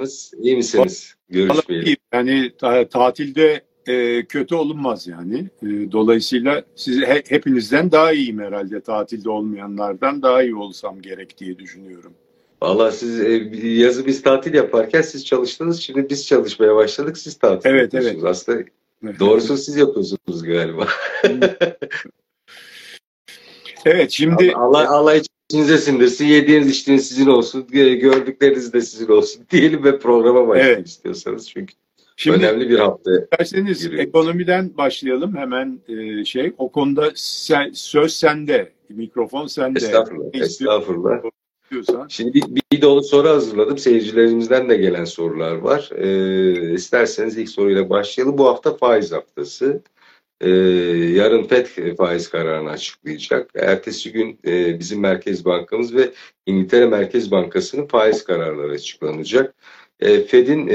Nasılsınız? İyi misiniz? Görüşmeyelim. Yani ta- tatilde e, kötü olunmaz yani. E, dolayısıyla siz he- hepinizden daha iyiyim herhalde. Tatilde olmayanlardan daha iyi olsam gerek diye düşünüyorum. Valla siz e, yazı biz tatil yaparken siz çalıştınız. Şimdi biz çalışmaya başladık. Siz tatil Evet, yapıyorsunuz. Aslında doğrusu siz yapıyorsunuz galiba. Evet şimdi Allah, Allah içinize sindirsin. Yediğiniz içtiğiniz sizin olsun. Gördükleriniz de sizin olsun diyelim ve programa başlayalım Evet. istiyorsanız. Çünkü şimdi önemli bir hafta. isterseniz giriyoruz. ekonomiden başlayalım hemen e, şey. O konuda sen, söz sende, mikrofon sende. Estağfurullah. Ne Estağfurullah. istiyorsan. Şimdi bir, bir dolu soru hazırladım. Seyircilerimizden de gelen sorular var. Ee, isterseniz ilk soruyla başlayalım. Bu hafta faiz haftası. Ee, yarın FED faiz kararını açıklayacak. Ertesi gün e, bizim Merkez Bankamız ve İngiltere Merkez Bankası'nın faiz kararları açıklanacak. E, Fed'in e,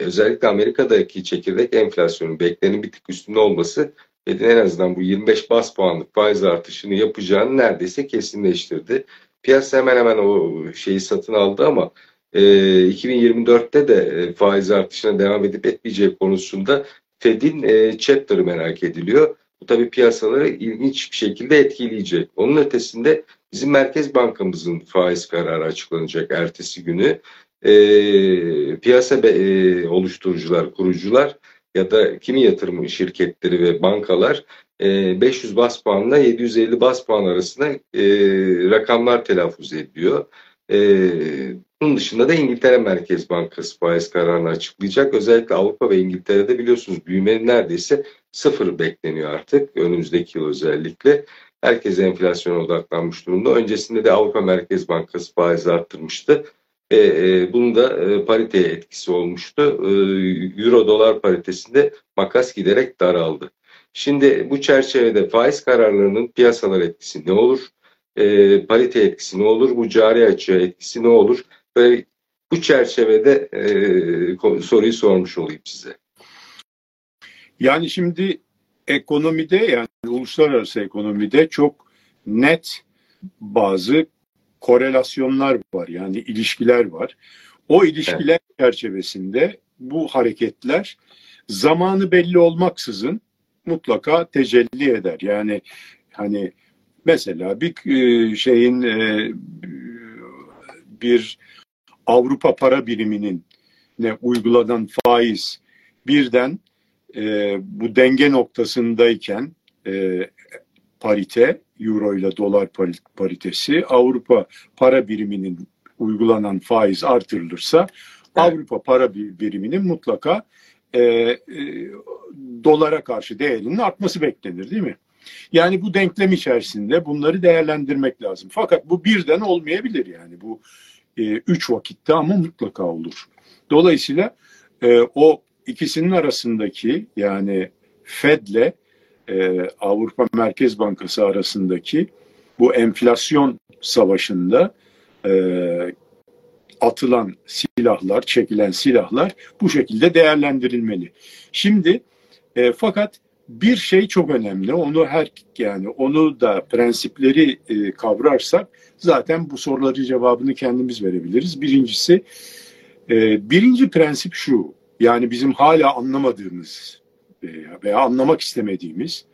özellikle Amerika'daki çekirdek enflasyonun beklenenin bir tık üstünde olması Fed'in en azından bu 25 bas puanlık faiz artışını yapacağını neredeyse kesinleştirdi. Piyasa hemen hemen o şeyi satın aldı ama e, 2024'te de e, faiz artışına devam edip etmeyeceği konusunda Fed'in e, chapter'ı merak ediliyor. Bu tabii piyasaları ilginç bir şekilde etkileyecek. Onun ötesinde bizim Merkez Bankamızın faiz kararı açıklanacak ertesi günü. E, piyasa be- e, oluşturucular, kurucular ya da kimi yatırım şirketleri ve bankalar e, 500 bas puanla 750 bas puan arasında e, rakamlar telaffuz ediyor. E, bunun dışında da İngiltere Merkez Bankası faiz kararını açıklayacak. Özellikle Avrupa ve İngiltere'de biliyorsunuz büyümenin neredeyse sıfır bekleniyor artık önümüzdeki yıl özellikle. Herkes enflasyona odaklanmış durumda. Öncesinde de Avrupa Merkez Bankası faizi arttırmıştı. E, e, bunun da e, pariteye etkisi olmuştu. E, Euro dolar paritesinde makas giderek daraldı. Şimdi bu çerçevede faiz kararlarının piyasalar etkisi ne olur? E, parite etkisi ne olur? Bu cari açığa etkisi ne olur? Böyle bu çerçevede e, soruyu sormuş olayım size. Yani şimdi ekonomide yani uluslararası ekonomide çok net bazı korelasyonlar var. Yani ilişkiler var. O ilişkiler çerçevesinde bu hareketler zamanı belli olmaksızın mutlaka tecelli eder. Yani hani mesela bir e, şeyin e, bir Avrupa para biriminin ne uygulanan faiz birden e, bu denge noktasındayken e, parite euro ile dolar pari- paritesi Avrupa para biriminin uygulanan faiz artırılırsa Avrupa para bir- biriminin mutlaka e, e, dolara karşı değerinin artması beklenir değil mi? Yani bu denklem içerisinde bunları değerlendirmek lazım. Fakat bu birden olmayabilir yani bu e, üç vakitte ama mutlaka olur. Dolayısıyla e, o ikisinin arasındaki yani Fed'le e, Avrupa Merkez Bankası arasındaki bu enflasyon savaşında e, atılan silahlar, çekilen silahlar bu şekilde değerlendirilmeli. Şimdi e, fakat bir şey çok önemli. Onu her yani onu da prensipleri e, kavrarsak zaten bu soruların cevabını kendimiz verebiliriz. Birincisi e, birinci prensip şu. Yani bizim hala anlamadığımız veya, veya anlamak istemediğimiz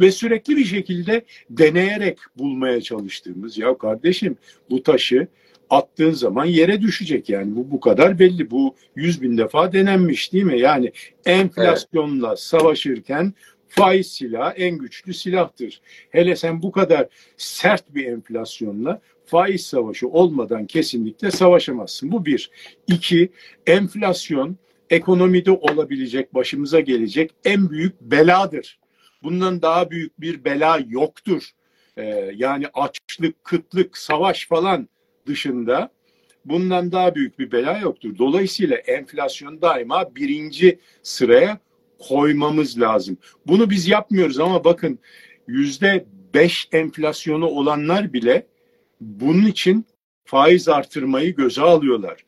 ve sürekli bir şekilde deneyerek bulmaya çalıştığımız ya kardeşim bu taşı attığın zaman yere düşecek yani bu bu kadar belli bu yüz bin defa denenmiş değil mi yani enflasyonla savaşırken faiz silahı en güçlü silahtır. Hele sen bu kadar sert bir enflasyonla faiz savaşı olmadan kesinlikle savaşamazsın. Bu bir. İki enflasyon ekonomide olabilecek başımıza gelecek en büyük beladır. Bundan daha büyük bir bela yoktur. Ee, yani açlık kıtlık savaş falan dışında bundan daha büyük bir bela yoktur. Dolayısıyla enflasyon daima birinci sıraya koymamız lazım. Bunu biz yapmıyoruz ama bakın yüzde beş enflasyonu olanlar bile bunun için faiz artırmayı göze alıyorlar.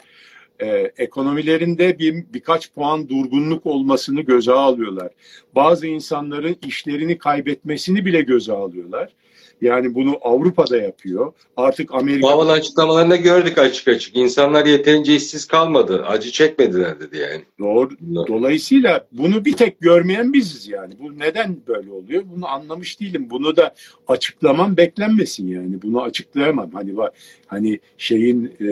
Ee, ekonomilerinde bir birkaç puan durgunluk olmasını göze alıyorlar. Bazı insanların işlerini kaybetmesini bile göze alıyorlar. Yani bunu Avrupa'da yapıyor. Artık Amerika... Bu havalı açıklamalarında gördük açık açık. İnsanlar yeterince işsiz kalmadı. Acı çekmediler dedi yani. Doğru. Dolayısıyla bunu bir tek görmeyen biziz yani. Bu neden böyle oluyor? Bunu anlamış değilim. Bunu da açıklamam beklenmesin yani. Bunu açıklayamam. Hani var hani şeyin e,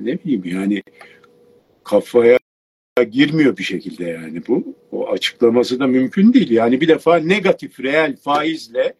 ne bileyim yani kafaya girmiyor bir şekilde yani bu. O açıklaması da mümkün değil. Yani bir defa negatif reel faizle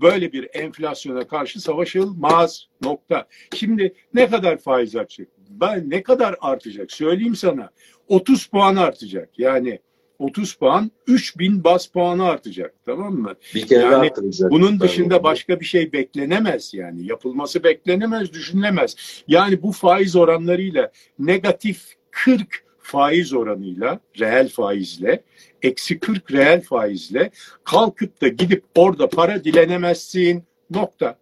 böyle bir enflasyona karşı savaşılmaz. Nokta. Şimdi ne kadar faiz artacak? Ben ne kadar artacak? Söyleyeyim sana. 30 puan artacak. Yani 30 puan 3000 bas puanı artacak. Tamam mı? Bir kere yani artacak. bunun dışında başka bir şey beklenemez yani. Yapılması beklenemez, düşünülemez. Yani bu faiz oranlarıyla negatif 40 faiz oranıyla, reel faizle, eksi 40 reel faizle kalkıp da gidip orada para dilenemezsin. Nokta.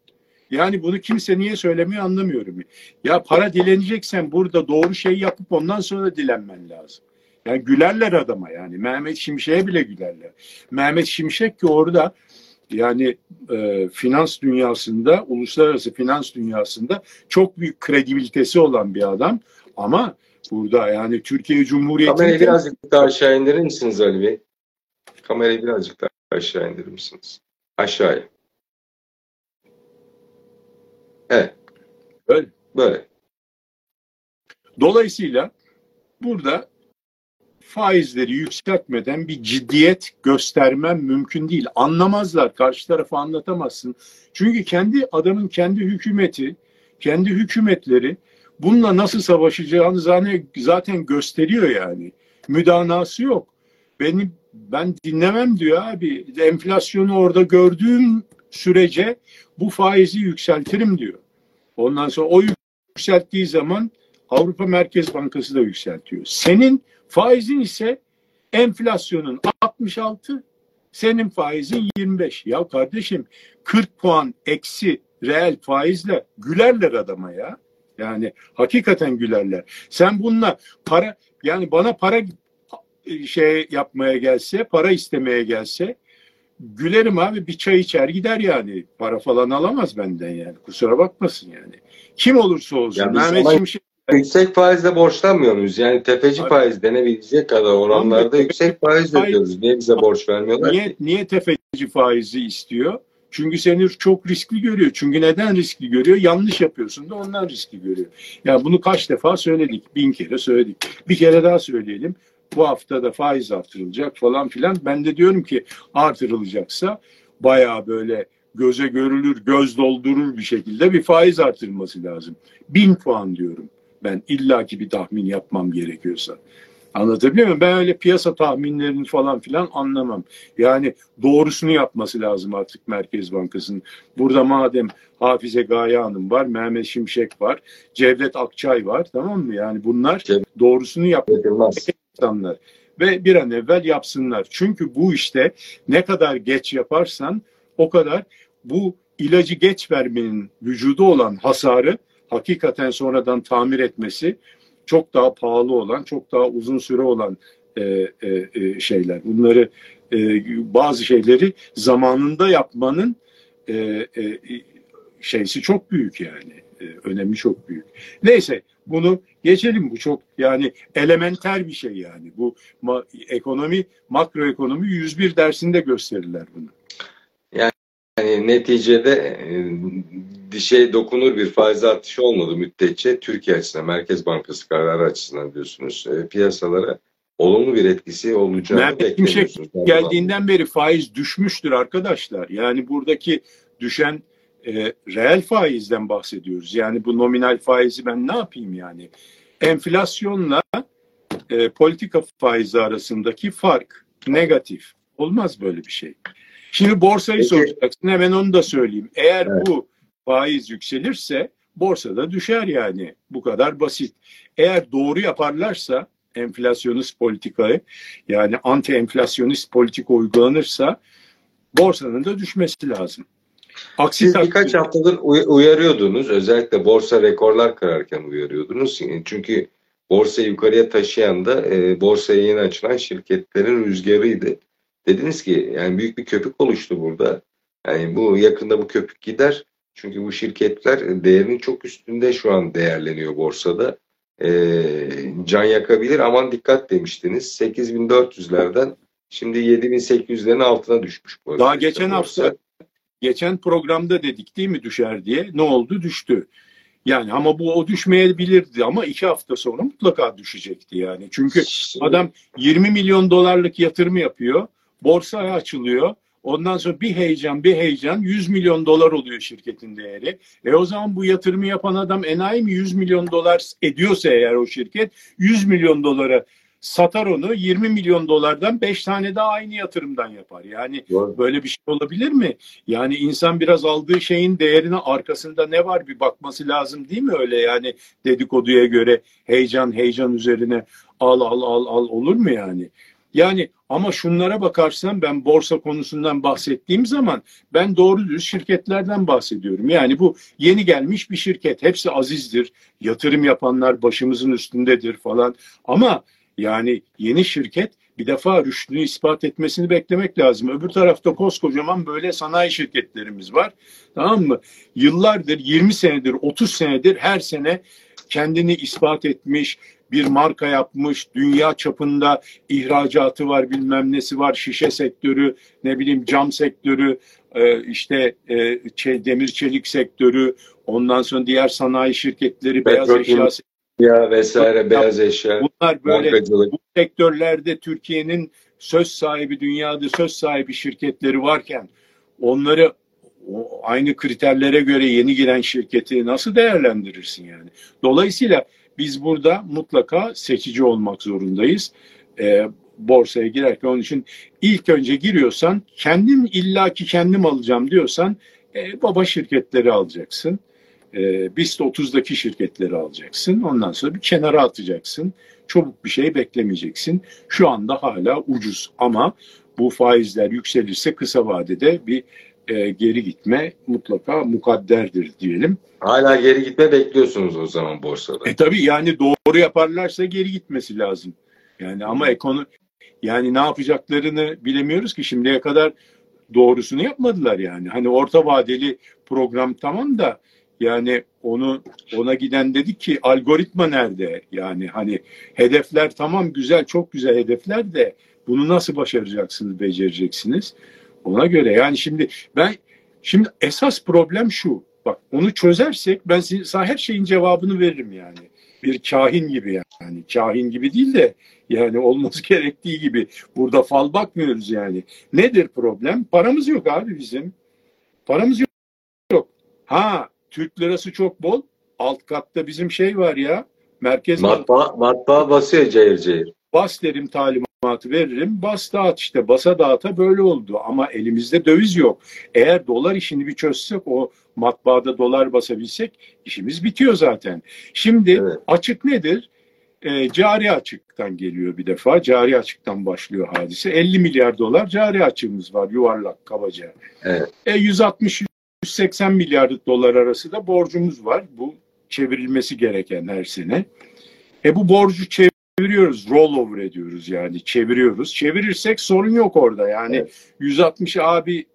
Yani bunu kimse niye söylemiyor anlamıyorum. Ya para dileneceksen burada doğru şey yapıp ondan sonra dilenmen lazım. Yani gülerler adama yani. Mehmet Şimşek'e bile gülerler. Mehmet Şimşek ki orada yani e, finans dünyasında, uluslararası finans dünyasında çok büyük kredibilitesi olan bir adam. Ama burada yani Türkiye Cumhuriyeti... Kamerayı birazcık daha aşağı indirir misiniz Ali Bey? Kamerayı birazcık daha aşağı indirir misiniz? Aşağıya. Evet. Böyle. Böyle. Dolayısıyla burada faizleri yükseltmeden bir ciddiyet göstermem mümkün değil. Anlamazlar. Karşı tarafa anlatamazsın. Çünkü kendi adamın kendi hükümeti, kendi hükümetleri bununla nasıl savaşacağını zaten gösteriyor yani. Müdanası yok. Beni ben dinlemem diyor abi. Enflasyonu orada gördüğüm sürece bu faizi yükseltirim diyor. Ondan sonra o yükselttiği zaman Avrupa Merkez Bankası da yükseltiyor. Senin faizin ise enflasyonun 66, senin faizin 25. Ya kardeşim 40 puan eksi reel faizle gülerler adama ya. Yani hakikaten gülerler. Sen bununla para yani bana para şey yapmaya gelse, para istemeye gelse gülerim abi bir çay içer gider yani. Para falan alamaz benden yani. Kusura bakmasın yani. Kim olursa olsun. Ya Mehmet Şimşek Yüksek faizle borçlanmıyor muyuz? Yani tefeci Abi, faiz denebilecek kadar oranlarda yüksek faiz- ödüyoruz. Niye bize borç vermiyorlar niye, ki? niye tefeci faizi istiyor? Çünkü seni çok riskli görüyor. Çünkü neden riskli görüyor? Yanlış yapıyorsun da ondan riskli görüyor. Ya bunu kaç defa söyledik? Bin kere söyledik. Bir kere daha söyleyelim. Bu hafta da faiz artırılacak falan filan. Ben de diyorum ki artırılacaksa bayağı böyle göze görülür, göz doldurur bir şekilde bir faiz artırılması lazım. Bin puan diyorum. Ben illaki bir tahmin yapmam gerekiyorsa. Anlatabiliyor muyum? Ben öyle piyasa tahminlerini falan filan anlamam. Yani doğrusunu yapması lazım artık Merkez Bankası'nın. Burada madem Hafize Gaye Hanım var, Mehmet Şimşek var, Cevdet Akçay var tamam mı? Yani bunlar doğrusunu yap Yapılmaz. insanlar ve bir an evvel yapsınlar. Çünkü bu işte ne kadar geç yaparsan o kadar bu ilacı geç vermenin vücuda olan hasarı hakikaten sonradan tamir etmesi çok daha pahalı olan, çok daha uzun süre olan e, e, e, şeyler. Bunları e, bazı şeyleri zamanında yapmanın e, e, şeysi çok büyük yani. E, önemi çok büyük. Neyse bunu geçelim. Bu çok yani elementer bir şey yani. Bu ma- ekonomi, makroekonomi 101 dersinde gösterirler bunu. Yani neticede e, dişe dokunur bir faiz artışı olmadı müddetçe Türkiye açısından, Merkez Bankası kararı açısından diyorsunuz. E, piyasalara olumlu bir etkisi olacağını Mehmet Şimşek beklemiyorsunuz. geldiğinden beri faiz düşmüştür arkadaşlar. Yani buradaki düşen e, reel faizden bahsediyoruz. Yani bu nominal faizi ben ne yapayım yani? Enflasyonla e, politika faizi arasındaki fark negatif. Olmaz böyle bir şey. Şimdi borsayı Peki. soracaksın hemen onu da söyleyeyim. Eğer Evet. bu faiz yükselirse borsada düşer yani. Bu kadar basit. Eğer doğru yaparlarsa enflasyonist politikayı yani anti enflasyonist politika uygulanırsa borsanın da düşmesi lazım. Aksi Siz birkaç haftadır uy- uyarıyordunuz. Özellikle borsa rekorlar kırarken uyarıyordunuz. Çünkü borsayı yukarıya taşıyan da e, borsaya yeni açılan şirketlerin rüzgarıydı. Dediniz ki yani büyük bir köpük oluştu burada. Yani bu yakında bu köpük gider. Çünkü bu şirketler değerinin çok üstünde şu an değerleniyor borsada. E, can yakabilir. Aman dikkat demiştiniz. 8400'lerden şimdi 7800'lerin altına düşmüş. Bu Daha geçen borsa. hafta geçen programda dedik değil mi düşer diye. Ne oldu? Düştü. Yani ama bu o düşmeyebilirdi ama iki hafta sonra mutlaka düşecekti yani. Çünkü adam 20 milyon dolarlık yatırım yapıyor. Borsaya açılıyor. Ondan sonra bir heyecan bir heyecan 100 milyon dolar oluyor şirketin değeri. E o zaman bu yatırımı yapan adam enayi mi 100 milyon dolar ediyorsa eğer o şirket 100 milyon dolara satar onu 20 milyon dolardan 5 tane daha aynı yatırımdan yapar. Yani Doğru. böyle bir şey olabilir mi? Yani insan biraz aldığı şeyin değerine arkasında ne var bir bakması lazım değil mi öyle yani dedikoduya göre heyecan heyecan üzerine al al al al olur mu yani? Yani ama şunlara bakarsan ben borsa konusundan bahsettiğim zaman ben doğru düz şirketlerden bahsediyorum. Yani bu yeni gelmiş bir şirket. Hepsi azizdir. Yatırım yapanlar başımızın üstündedir falan. Ama yani yeni şirket bir defa rüştünü ispat etmesini beklemek lazım. Öbür tarafta koskocaman böyle sanayi şirketlerimiz var. Tamam mı? Yıllardır, 20 senedir, 30 senedir her sene kendini ispat etmiş, bir marka yapmış, dünya çapında ihracatı var, bilmem nesi var, şişe sektörü, ne bileyim cam sektörü, e, işte şey, demir çelik sektörü, ondan sonra diğer sanayi şirketleri, beyaz eşya ya vesaire beyaz eşya. Bunlar böyle bu sektörlerde Türkiye'nin söz sahibi dünyada söz sahibi şirketleri varken onları aynı kriterlere göre yeni giren şirketi nasıl değerlendirirsin yani? Dolayısıyla biz burada mutlaka seçici olmak zorundayız. Ee, borsaya girerken onun için ilk önce giriyorsan kendim illaki kendim alacağım diyorsan e, baba şirketleri alacaksın e, BIST 30'daki şirketleri alacaksın. Ondan sonra bir kenara atacaksın. Çabuk bir şey beklemeyeceksin. Şu anda hala ucuz ama bu faizler yükselirse kısa vadede bir e, geri gitme mutlaka mukadderdir diyelim. Hala geri gitme bekliyorsunuz o zaman borsada. E tabii yani doğru yaparlarsa geri gitmesi lazım. Yani ama ekonomi yani ne yapacaklarını bilemiyoruz ki şimdiye kadar doğrusunu yapmadılar yani. Hani orta vadeli program tamam da yani onu ona giden dedi ki algoritma nerede? Yani hani hedefler tamam güzel çok güzel hedefler de bunu nasıl başaracaksınız, becereceksiniz? Ona göre yani şimdi ben şimdi esas problem şu. Bak onu çözersek ben size her şeyin cevabını veririm yani. Bir kahin gibi yani. Kahin gibi değil de yani olması gerektiği gibi. Burada fal bakmıyoruz yani. Nedir problem? Paramız yok abi bizim. Paramız yok. Ha Türk lirası çok bol. Alt katta bizim şey var ya. Merkez matbaa, matbaa basıyor cayır cayır. Bas derim talimatı veririm. Bas dağıt işte. Basa dağıta böyle oldu. Ama elimizde döviz yok. Eğer dolar işini bir çözsek o matbaada dolar basabilsek işimiz bitiyor zaten. Şimdi evet. açık nedir? E, cari açıktan geliyor bir defa. Cari açıktan başlıyor hadise. 50 milyar dolar cari açığımız var yuvarlak kabaca. Evet. E, 160 180 milyar dolar arası da borcumuz var. Bu çevrilmesi gereken her sene. E bu borcu çeviriyoruz, rollover ediyoruz yani çeviriyoruz. Çevirirsek sorun yok orada yani evet. 160 abi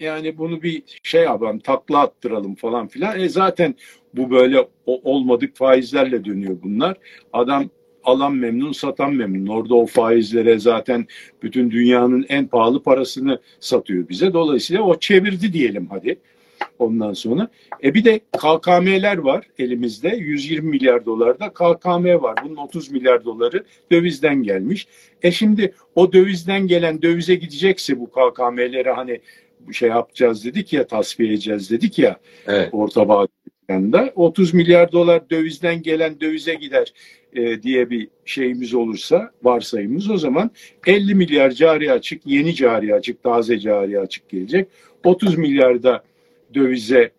yani bunu bir şey yapalım takla attıralım falan filan. E zaten bu böyle olmadık faizlerle dönüyor bunlar. Adam alan memnun, satan memnun. Orada o faizlere zaten bütün dünyanın en pahalı parasını satıyor bize. Dolayısıyla o çevirdi diyelim hadi ondan sonra. E bir de KKM'ler var elimizde. 120 milyar dolarda KKM var. Bunun 30 milyar doları dövizden gelmiş. E şimdi o dövizden gelen dövize gidecekse bu KKM'lere hani şey yapacağız dedik ya tasfiye edeceğiz dedik ya evet. orta vadede 30 milyar dolar dövizden gelen dövize gider e, diye bir şeyimiz olursa varsayımız o zaman 50 milyar cari açık yeni cari açık taze cari açık gelecek 30 milyarda dövize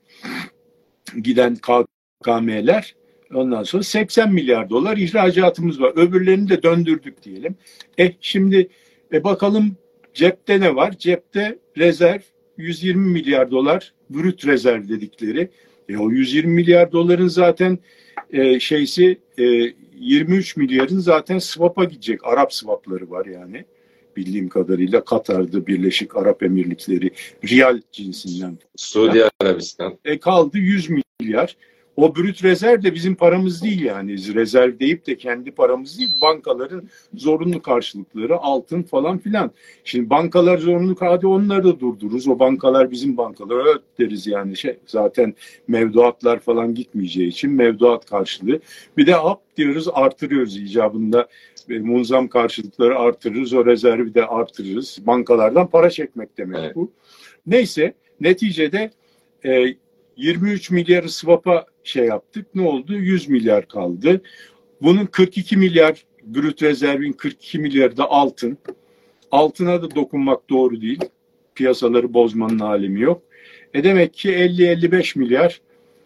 giden KKM'ler ondan sonra 80 milyar dolar ihracatımız var. Öbürlerini de döndürdük diyelim. E şimdi e bakalım cepte ne var? Cepte rezerv 120 milyar dolar brüt rezerv dedikleri. E o 120 milyar doların zaten e, şeysi e, 23 milyarın zaten swap'a gidecek. Arap swap'ları var yani. Bildiğim kadarıyla Katar'da Birleşik Arap Emirlikleri riyal cinsinden. Suudi Arabistan. E kaldı 100 milyar. O brüt rezerv de bizim paramız değil yani. Rezerv deyip de kendi paramız değil. Bankaların zorunlu karşılıkları altın falan filan. Şimdi bankalar zorunlu hadi onları da durdururuz. O bankalar bizim bankalar öt deriz yani. Şey, zaten mevduatlar falan gitmeyeceği için mevduat karşılığı. Bir de hap diyoruz artırıyoruz icabında. E, munzam karşılıkları artırırız. O rezervi de artırırız. Bankalardan para çekmek demek evet. bu. Neyse neticede e, 23 milyarı swap'a şey yaptık. Ne oldu? 100 milyar kaldı. Bunun 42 milyar brüt rezervin 42 milyarı da altın. Altına da dokunmak doğru değil. Piyasaları bozmanın alemi yok. E demek ki 50-55 milyar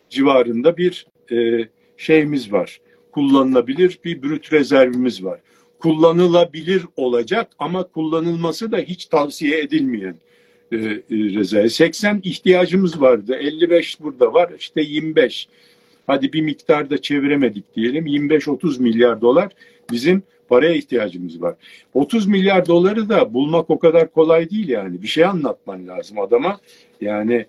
civarında bir e, şeyimiz var. Kullanılabilir bir brüt rezervimiz var. Kullanılabilir olacak ama kullanılması da hiç tavsiye edilmeyen e, e, rezerv. 80 ihtiyacımız vardı. 55 burada var. İşte 25. Hadi bir miktar da çeviremedik diyelim. 25-30 milyar dolar bizim paraya ihtiyacımız var. 30 milyar doları da bulmak o kadar kolay değil yani. Bir şey anlatman lazım adama. Yani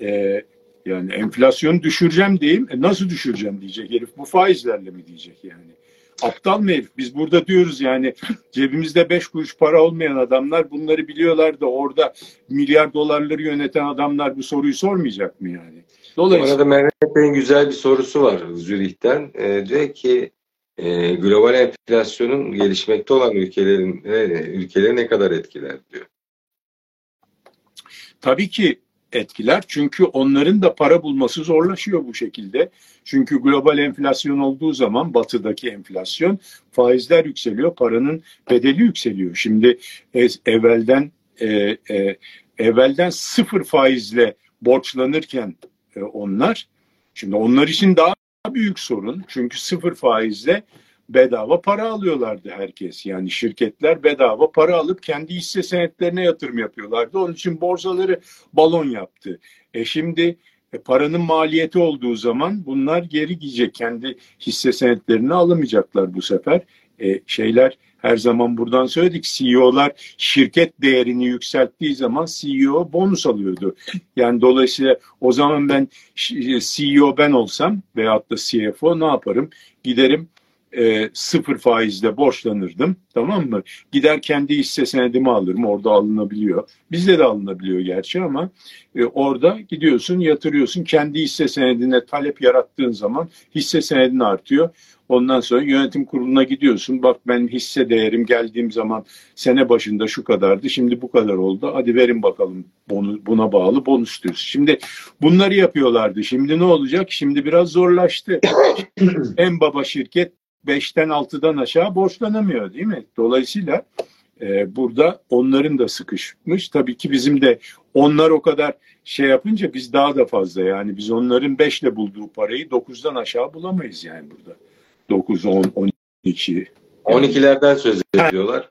e, yani enflasyonu düşüreceğim diyeyim. E nasıl düşüreceğim diyecek herif. Bu faizlerle mi diyecek yani. Aptal mı herif? Biz burada diyoruz yani cebimizde beş kuruş para olmayan adamlar bunları biliyorlar da orada milyar dolarları yöneten adamlar bu soruyu sormayacak mı yani? Dolayısıyla... Bu arada Mehmet Bey'in güzel bir sorusu var Zürih'ten. E, diyor ki e, global enflasyonun gelişmekte olan ülkelerin e, ülkeleri ne kadar etkiler diyor. Tabii ki etkiler. Çünkü onların da para bulması zorlaşıyor bu şekilde. Çünkü global enflasyon olduğu zaman batıdaki enflasyon faizler yükseliyor, paranın bedeli yükseliyor. Şimdi evvelden e, e, evvelden sıfır faizle borçlanırken e, onlar, şimdi onlar için daha büyük sorun. Çünkü sıfır faizle bedava para alıyorlardı herkes. Yani şirketler bedava para alıp kendi hisse senetlerine yatırım yapıyorlardı. Onun için borsaları balon yaptı. E şimdi e, paranın maliyeti olduğu zaman bunlar geri gidecek. Kendi hisse senetlerini alamayacaklar bu sefer. E, şeyler her zaman buradan söyledik CEO'lar şirket değerini yükselttiği zaman CEO bonus alıyordu. Yani dolayısıyla o zaman ben CEO ben olsam veyahut da CFO ne yaparım? Giderim e, sıfır faizle borçlanırdım tamam mı? Gider kendi hisse senedimi alırım orada alınabiliyor. Bizde de alınabiliyor gerçi ama e, orada gidiyorsun yatırıyorsun kendi hisse senedine talep yarattığın zaman hisse senedin artıyor. Ondan sonra yönetim kuruluna gidiyorsun. Bak ben hisse değerim geldiğim zaman sene başında şu kadardı. Şimdi bu kadar oldu. Hadi verin bakalım buna bağlı bonus diyorsun. Şimdi bunları yapıyorlardı. Şimdi ne olacak? Şimdi biraz zorlaştı. en baba şirket 5'ten 6'dan aşağı borçlanamıyor değil mi? Dolayısıyla e, burada onların da sıkışmış. Tabii ki bizim de onlar o kadar şey yapınca biz daha da fazla yani biz onların 5 ile bulduğu parayı 9'dan aşağı bulamayız yani burada. 9, 10, 12. 12'lerden söz ediyorlar.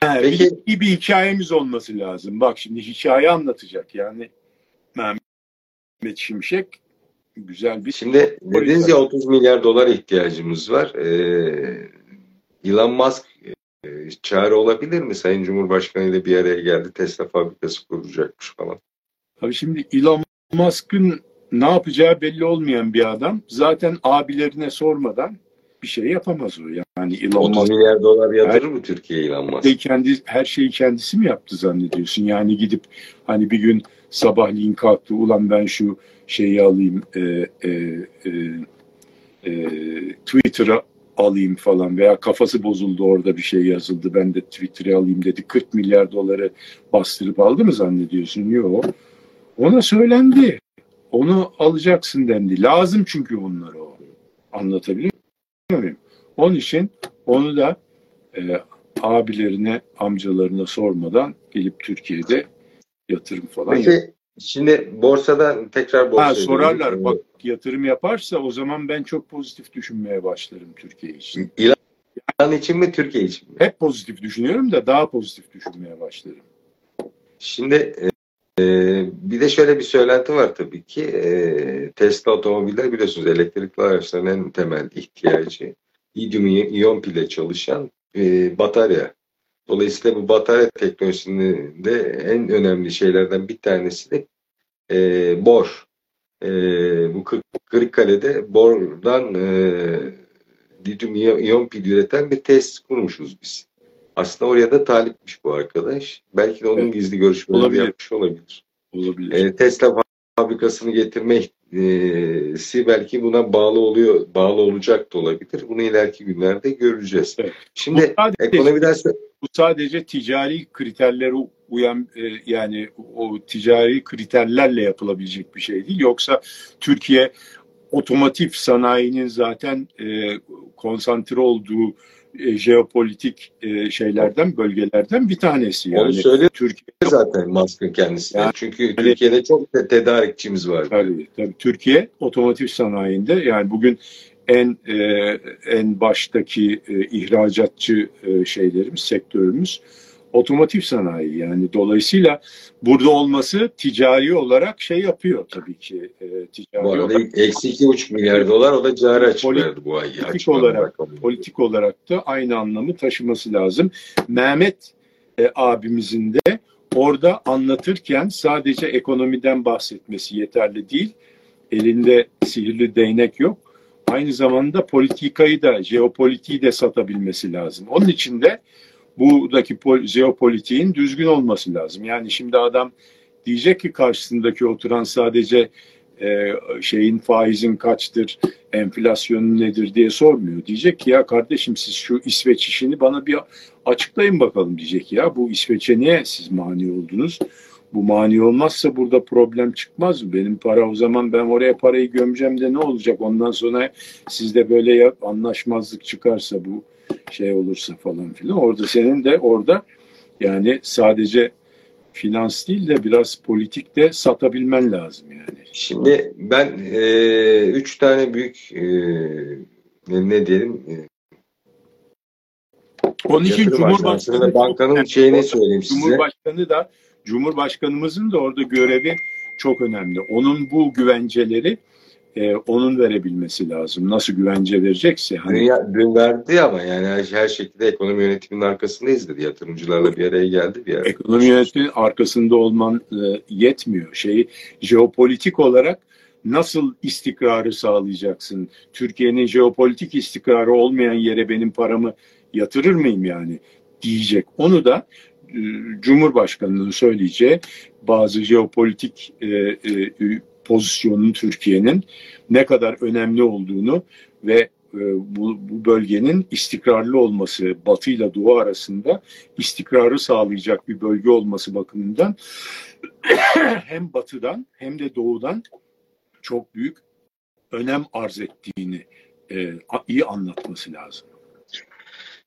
Ha, Peki bir, bir hikayemiz olması lazım. Bak şimdi hikaye anlatacak yani. Mehmet Şimşek güzel bir... Şimdi dediniz ya 30 milyar dolar ihtiyacımız var. Ee, Elon Musk e, çare olabilir mi? Sayın Cumhurbaşkanı ile bir araya geldi. Tesla fabrikası kuracakmış falan. Tabii şimdi Elon Musk'ın ne yapacağı belli olmayan bir adam. Zaten abilerine sormadan bir şey yapamaz o. Yani Elon 30 Musk, milyar dolar yatırır mı Türkiye Elon Musk? Kendi, her şeyi kendisi mi yaptı zannediyorsun? Yani gidip hani bir gün sabahleyin kalktı ulan ben şu şeyi alayım e, e, e, e, Twitter'a alayım falan veya kafası bozuldu orada bir şey yazıldı ben de Twitter'ı alayım dedi 40 milyar doları bastırıp aldı mı zannediyorsun? Yok. Ona söylendi. Onu alacaksın dendi. Lazım çünkü onlara o. Anlatabiliyor muyum? Onun için onu da e, abilerine, amcalarına sormadan gelip Türkiye'de yatırım falan Peki, Şimdi borsadan tekrar borsa. Ha, sorarlar bak yatırım yaparsa o zaman ben çok pozitif düşünmeye başlarım Türkiye için. İlan için mi Türkiye için mi? Hep pozitif düşünüyorum da daha pozitif düşünmeye başlarım. Şimdi e, bir de şöyle bir söylenti var tabii ki. E, Tesla otomobiller biliyorsunuz elektrikli araçların en temel ihtiyacı lityum iyon pile çalışan e, batarya. Dolayısıyla bu batarya teknolojisinin de en önemli şeylerden bir tanesi de e, bor. E, bu Kırıkkale'de bordan e, lityum iyon pil üreten bir test kurmuşuz biz. Aslında oraya da talipmiş bu arkadaş. Belki de onun evet. gizli görüşmeleri olabilir. yapmış olabilir. Olabilir. E, Tesla fabrikasını getirmesi belki buna bağlı oluyor, bağlı olacak da olabilir. Bunu ileriki günlerde göreceğiz. Evet. Şimdi bu sadece, ekonomiden bu sadece ticari kriterlere uyan e, yani o ticari kriterlerle yapılabilecek bir şey değil. Yoksa Türkiye otomotiv sanayinin zaten e, konsantre olduğu e, jeopolitik e, şeylerden, bölgelerden bir tanesi. Yani Onu söylüyor Türkiye zaten Musk'ın kendisi. Yani, Çünkü yani, Türkiye'de çok tedarikçimiz var. Tabii, tabii. Türkiye otomotiv sanayinde yani bugün en e, en baştaki e, ihracatçı e, şeylerimiz, sektörümüz otomotiv sanayi yani dolayısıyla burada olması ticari olarak şey yapıyor tabii ki. E, ticari bu arada eksi iki buçuk milyar dolar o da cari açık verdi bu ay. Politik olarak, politik olarak da aynı anlamı taşıması lazım. Mehmet e, abimizin de orada anlatırken sadece ekonomiden bahsetmesi yeterli değil. Elinde sihirli değnek yok. Aynı zamanda politikayı da, jeopolitiği de satabilmesi lazım. Onun için de buradaki jeopolitiğin düzgün olması lazım. Yani şimdi adam diyecek ki karşısındaki oturan sadece e, şeyin faizin kaçtır, enflasyonun nedir diye sormuyor. Diyecek ki ya kardeşim siz şu İsveç işini bana bir açıklayın bakalım diyecek ya. Bu İsveç'e niye siz mani oldunuz? Bu mani olmazsa burada problem çıkmaz mı? Benim para o zaman ben oraya parayı gömeceğim de ne olacak? Ondan sonra sizde böyle anlaşmazlık çıkarsa bu şey olursa falan filan. Orada senin de orada yani sadece finans değil de biraz politik de satabilmen lazım yani. Şimdi ben e, üç tane büyük e, ne diyelim e, onun için Cumhurbaşkanı bankanın yani, şeyini söyleyeyim size. Cumhurbaşkanı da Cumhurbaşkanımızın da orada görevi çok önemli. Onun bu güvenceleri e, onun verebilmesi lazım. Nasıl güvence verecekse. Hani... Dünya, dün verdi ama yani her, her şekilde ekonomi yönetiminin arkasındayız dedi. Yatırımcılarla bir araya geldi. Bir araya. Ekonomi yönetiminin arkasında olman e, yetmiyor. Şeyi jeopolitik olarak nasıl istikrarı sağlayacaksın? Türkiye'nin jeopolitik istikrarı olmayan yere benim paramı yatırır mıyım yani diyecek. Onu da e, Cumhurbaşkanı'nın söyleyeceği bazı jeopolitik e, e, pozisyonun Türkiye'nin ne kadar önemli olduğunu ve e, bu, bu bölgenin istikrarlı olması, Batı ile Doğu arasında istikrarı sağlayacak bir bölge olması bakımından hem Batı'dan hem de Doğu'dan çok büyük önem arz ettiğini e, iyi anlatması lazım.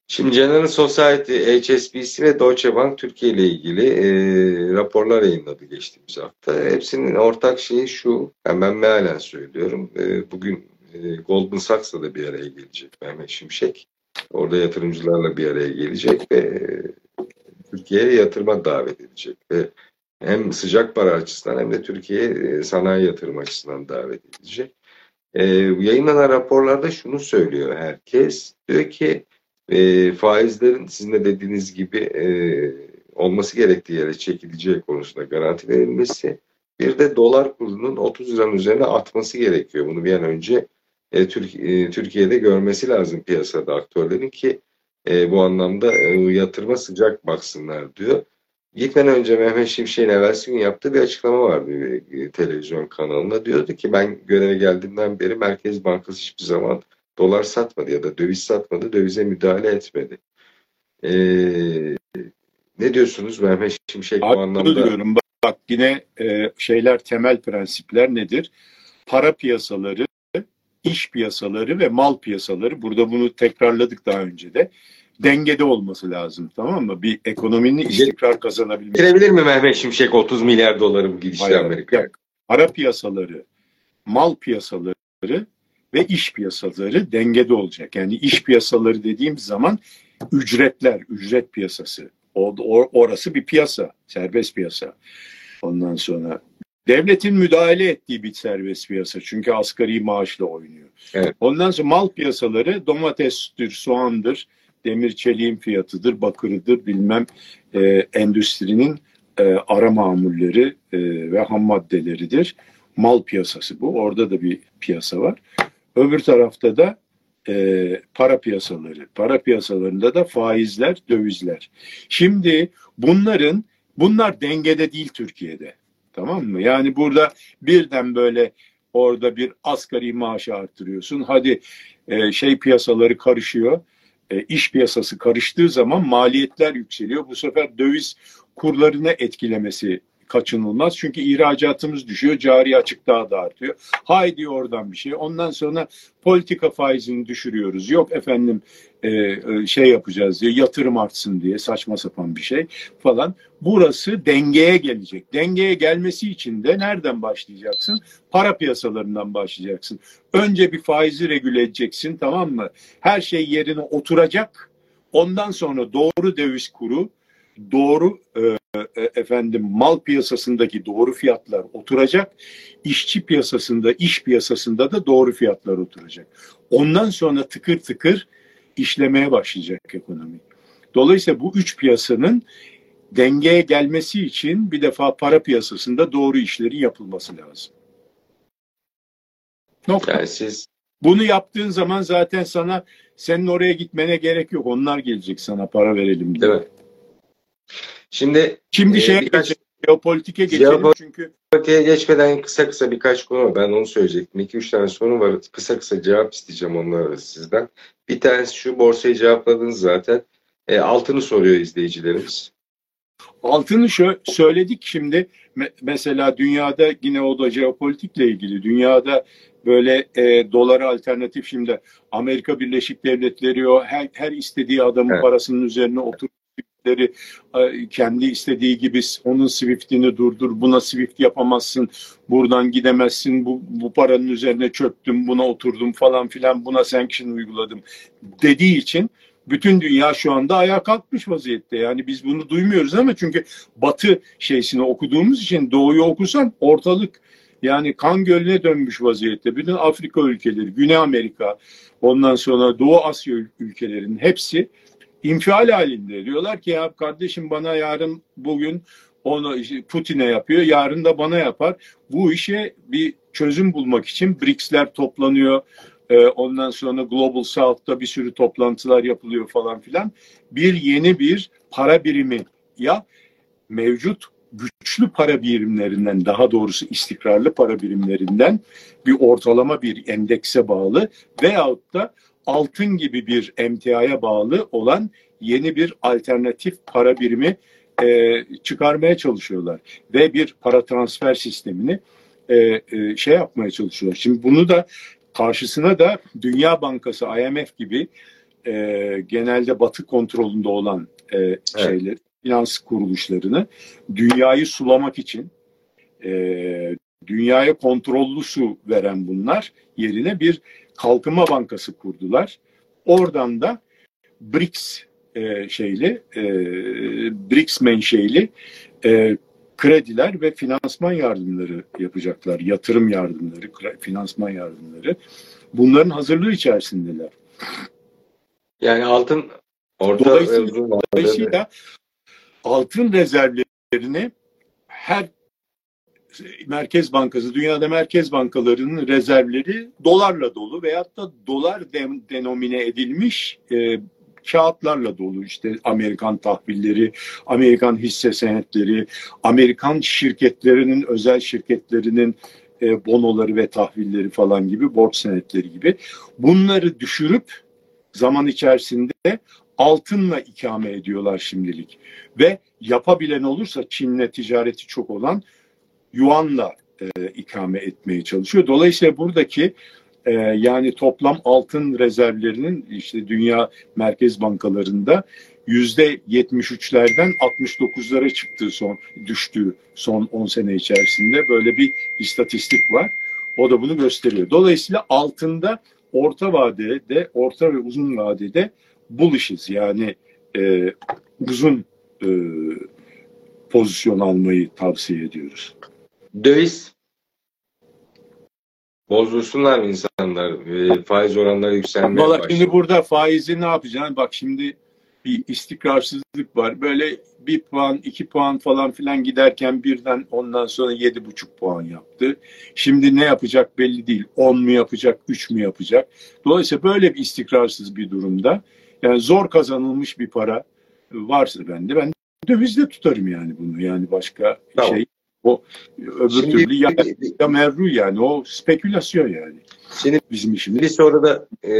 Şimdi General Society, HSBC ve Deutsche Bank Türkiye ile ilgili e, raporlar yayınladı geçtiğimiz hafta. Hepsinin ortak şeyi şu, yani ben mealen söylüyorum. E, bugün e, Goldman Sachs'la da bir araya gelecek Mehmet Şimşek. Orada yatırımcılarla bir araya gelecek ve e, Türkiye'ye yatırıma davet edecek. Ve hem sıcak para açısından hem de Türkiye e, sanayi yatırım açısından davet edecek. E, yayınlanan raporlarda şunu söylüyor herkes. Diyor ki e, faizlerin sizin de dediğiniz gibi e, olması gerektiği yere çekileceği konusunda garanti verilmesi bir de dolar kurunun 30 liranın üzerine atması gerekiyor. Bunu bir an önce e, Türk, e, Türkiye'de görmesi lazım piyasada aktörlerin ki e, bu anlamda e, yatırıma sıcak baksınlar diyor. Gitmeden önce Mehmet Şimşek'in evvelsi gün yaptığı bir açıklama vardı bir, bir televizyon kanalında. Diyordu ki ben göreve geldiğimden beri Merkez Bankası hiçbir zaman dolar satmadı ya da döviz satmadı, dövize müdahale etmedi. Ee, ne diyorsunuz Mehmet Şimşek bu anlamda? diyorum. Bak yine e, şeyler temel prensipler nedir? Para piyasaları, iş piyasaları ve mal piyasaları. Burada bunu tekrarladık daha önce de. Dengede olması lazım tamam mı? Bir ekonominin istikrar kazanabilmesi. Getirebilir mi Mehmet Şimşek 30 milyar doları bu gidişle Amerika? Para piyasaları, mal piyasaları ve iş piyasaları dengede olacak. Yani iş piyasaları dediğim zaman ücretler, ücret piyasası. O, orası bir piyasa, serbest piyasa. Ondan sonra devletin müdahale ettiği bir serbest piyasa. Çünkü asgari maaşla oynuyor. Evet. Ondan sonra mal piyasaları domatestir, soğandır, demir çeliğin fiyatıdır, bakırıdır, bilmem e, endüstrinin e, ara mamulleri e, ve ham maddeleridir. Mal piyasası bu. Orada da bir piyasa var. Öbür tarafta da e, para piyasaları. Para piyasalarında da faizler, dövizler. Şimdi bunların bunlar dengede değil Türkiye'de. Tamam mı? Yani burada birden böyle orada bir asgari maaşı arttırıyorsun. Hadi e, şey piyasaları karışıyor. E, iş piyasası karıştığı zaman maliyetler yükseliyor. Bu sefer döviz kurlarını etkilemesi kaçınılmaz. Çünkü ihracatımız düşüyor, cari açık daha da artıyor. Haydi oradan bir şey. Ondan sonra politika faizini düşürüyoruz. Yok efendim e, e, şey yapacağız diye, yatırım artsın diye saçma sapan bir şey falan. Burası dengeye gelecek. Dengeye gelmesi için de nereden başlayacaksın? Para piyasalarından başlayacaksın. Önce bir faizi regüle edeceksin tamam mı? Her şey yerine oturacak. Ondan sonra doğru döviz kuru, doğru e, efendim mal piyasasındaki doğru fiyatlar oturacak. İşçi piyasasında, iş piyasasında da doğru fiyatlar oturacak. Ondan sonra tıkır tıkır işlemeye başlayacak ekonomi. Dolayısıyla bu üç piyasanın dengeye gelmesi için bir defa para piyasasında doğru işlerin yapılması lazım. Nokta. Yani siz bunu yaptığın zaman zaten sana senin oraya gitmene gerek yok. Onlar gelecek sana para verelim diye. Değil Şimdi şimdi şey birkaç, geopolitike geçelim geopolitik çünkü Politiğe geçmeden kısa kısa birkaç konu var. Ben onu söyleyecektim. 2-3 tane soru var. Kısa kısa cevap isteyeceğim onlara sizden. Bir tanesi şu borsayı cevapladınız zaten. E, altını soruyor izleyicilerimiz. Altını şö söyledik şimdi. Me mesela dünyada yine o da jeopolitikle ilgili. Dünyada böyle e, dolara alternatif şimdi Amerika Birleşik Devletleri o her, her istediği adamın evet. parasının üzerine oturup Swift'leri kendi istediği gibi onun Swift'ini durdur, buna Swift yapamazsın, buradan gidemezsin, bu, bu paranın üzerine çöktüm, buna oturdum falan filan, buna sanction uyguladım dediği için bütün dünya şu anda ayağa kalkmış vaziyette. Yani biz bunu duymuyoruz ama çünkü batı şeysini okuduğumuz için doğuyu okusan ortalık yani kan gölüne dönmüş vaziyette. Bütün Afrika ülkeleri, Güney Amerika, ondan sonra Doğu Asya ülkelerinin hepsi infial halinde. Diyorlar ki ya kardeşim bana yarın bugün onu Putin'e yapıyor, yarın da bana yapar. Bu işe bir çözüm bulmak için BRICS'ler toplanıyor. Ee, ondan sonra Global South'ta bir sürü toplantılar yapılıyor falan filan. Bir yeni bir para birimi ya mevcut güçlü para birimlerinden daha doğrusu istikrarlı para birimlerinden bir ortalama bir endekse bağlı veyahut da altın gibi bir emtiaya bağlı olan yeni bir alternatif para birimi e, çıkarmaya çalışıyorlar ve bir para transfer sistemini e, e, şey yapmaya çalışıyorlar. Şimdi bunu da karşısına da Dünya Bankası, IMF gibi e, genelde Batı kontrolünde olan e, evet. şeyler, finans kuruluşlarını dünyayı sulamak için e, dünyaya kontrollü su veren bunlar yerine bir kalkınma bankası kurdular. Oradan da BRICS e, şeyli, e, BRICS menşeili e, krediler ve finansman yardımları yapacaklar. Yatırım yardımları, finansman yardımları. Bunların hazırlığı içerisindeler. Yani altın orta dolayısıyla, dolayısıyla altın rezervlerini her Merkez Bankası, dünyada merkez bankalarının rezervleri dolarla dolu veyahut da dolar denomine edilmiş e, kağıtlarla dolu. İşte Amerikan tahvilleri, Amerikan hisse senetleri, Amerikan şirketlerinin, özel şirketlerinin e, bonoları ve tahvilleri falan gibi, borç senetleri gibi. Bunları düşürüp zaman içerisinde altınla ikame ediyorlar şimdilik. Ve yapabilen olursa Çin'le ticareti çok olan yuanla e, ikame etmeye çalışıyor. Dolayısıyla buradaki e, yani toplam altın rezervlerinin işte dünya merkez bankalarında yüzde 73'lerden 69'lara çıktığı son düştüğü son 10 sene içerisinde böyle bir istatistik var. O da bunu gösteriyor. Dolayısıyla altında orta vadede, orta ve uzun vadede buluşuz. Yani e, uzun e, pozisyon almayı tavsiye ediyoruz. Döviz Bozdursunlar mı insanlar? E, faiz oranları yükselmeye Valla şimdi burada faizi ne yapacaksın? Bak şimdi bir istikrarsızlık var. Böyle bir puan, iki puan falan filan giderken birden ondan sonra yedi buçuk puan yaptı. Şimdi ne yapacak belli değil. On mu yapacak, üç mü yapacak? Dolayısıyla böyle bir istikrarsız bir durumda yani zor kazanılmış bir para varsa bende ben dövizde tutarım yani bunu. Yani başka Tamam. şey o öbür Şimdi- türlü ya, ya merru yani o spekülasyon yani Şimdi bizim işimiz. bir soru da e,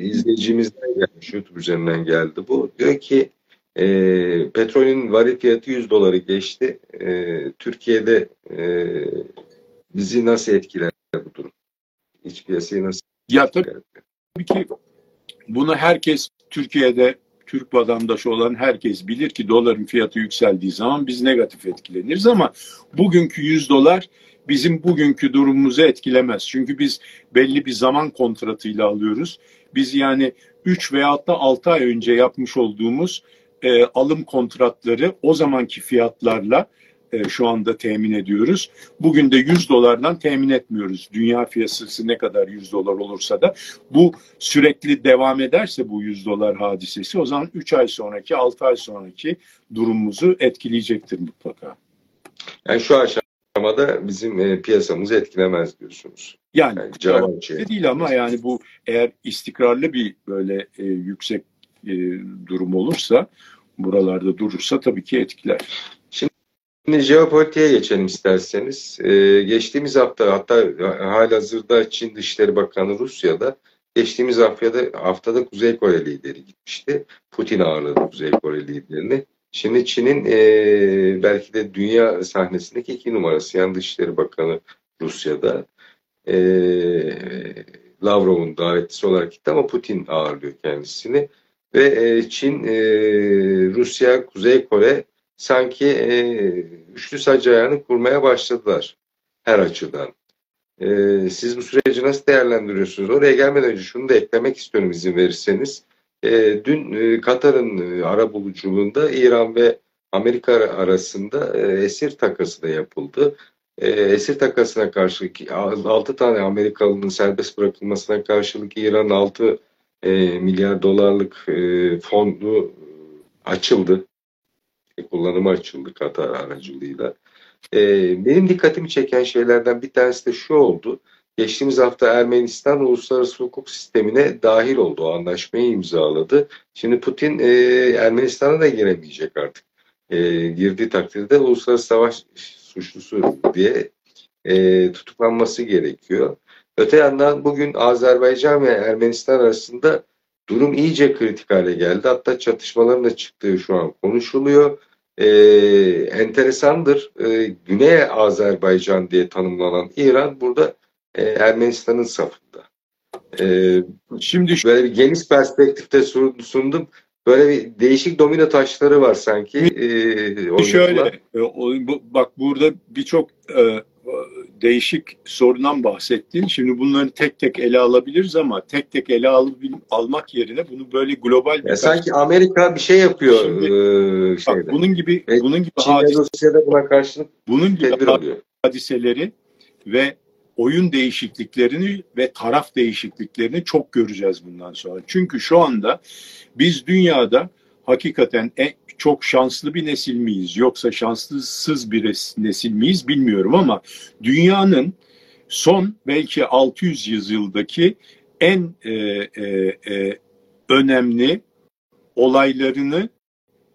izleyicimizden gelmiş. YouTube üzerinden geldi bu. Diyor ki e, petrolün varil fiyatı 100 doları geçti. E, Türkiye'de e, bizi nasıl etkiler bu durum? İç piyasayı nasıl Ya tabii etkiler? Tabii ki bunu herkes Türkiye'de Türk vatandaşı olan herkes bilir ki doların fiyatı yükseldiği zaman biz negatif etkileniriz ama bugünkü 100 dolar bizim bugünkü durumumuzu etkilemez. Çünkü biz belli bir zaman kontratıyla alıyoruz. Biz yani 3 veya da 6 ay önce yapmış olduğumuz e, alım kontratları o zamanki fiyatlarla e, şu anda temin ediyoruz. Bugün de 100 dolardan temin etmiyoruz. Dünya piyasası ne kadar 100 dolar olursa da bu sürekli devam ederse bu 100 dolar hadisesi o zaman 3 ay sonraki 6 ay sonraki durumumuzu etkileyecektir mutlaka. Yani şu aşamada bizim e, piyasamızı etkilemez diyorsunuz. Yani Yani şey. değil ama yani bu eğer istikrarlı bir böyle e, yüksek e, durum olursa buralarda durursa tabii ki etkiler. Şimdi jeopolitiğe geçelim isterseniz. Ee, geçtiğimiz hafta hatta halihazırda Çin Dışişleri Bakanı Rusya'da geçtiğimiz haftada, haftada Kuzey Kore lideri gitmişti. Putin ağırladı Kuzey Kore liderini. Şimdi Çin'in e, belki de dünya sahnesindeki iki numarası yani Dışişleri Bakanı Rusya'da. E, Lavrov'un davetlisi olarak gitti ama Putin ağırlıyor kendisini. Ve e, Çin, e, Rusya, Kuzey Kore sanki e, üçlü sac ayağını kurmaya başladılar her açıdan. E, siz bu süreci nasıl değerlendiriyorsunuz? Oraya gelmeden önce şunu da eklemek istiyorum izin verirseniz. E, dün e, Katar'ın e, arabuluculuğunda İran ve Amerika arasında e, esir takası da yapıldı. E, esir takasına karşılık 6 tane Amerikalının serbest bırakılmasına karşılık İran 6 e, milyar dolarlık e, fondu açıldı kullanıma açıldı Katar aracılığıyla. Ee, benim dikkatimi çeken şeylerden bir tanesi de şu oldu. Geçtiğimiz hafta Ermenistan uluslararası hukuk sistemine dahil oldu. O anlaşmayı imzaladı. Şimdi Putin e, Ermenistan'a da giremeyecek artık. E, girdiği takdirde uluslararası savaş suçlusu diye e, tutuklanması gerekiyor. Öte yandan bugün Azerbaycan ve Ermenistan arasında durum iyice kritik hale geldi. Hatta çatışmaların da çıktığı şu an konuşuluyor. Ee, enteresandır. Ee, Güney Azerbaycan diye tanımlanan İran burada e, Ermenistan'ın safında. Ee, Şimdi böyle bir geniş perspektifte sun- sundum. Böyle bir değişik domino taşları var sanki. Oynatılan. Şöyle, e, bak burada birçok e, e, değişik sorundan bahsettin. Şimdi bunları tek tek ele alabiliriz ama tek tek ele al, almak yerine bunu böyle global bir Ya sanki Amerika bir şey yapıyor. Şimdi- ee, bak, bunun gibi Ve bunun gibi Çin ve hadis- Rusya'da buna karşılık bunun gibi alıyor. hadiseleri ve oyun değişikliklerini ve taraf değişikliklerini çok göreceğiz bundan sonra. Çünkü şu anda biz dünyada hakikaten en, çok şanslı bir nesil miyiz yoksa şanslısız bir nesil miyiz bilmiyorum ama dünyanın son belki 600 yüzyıldaki en e, e, e, önemli olaylarını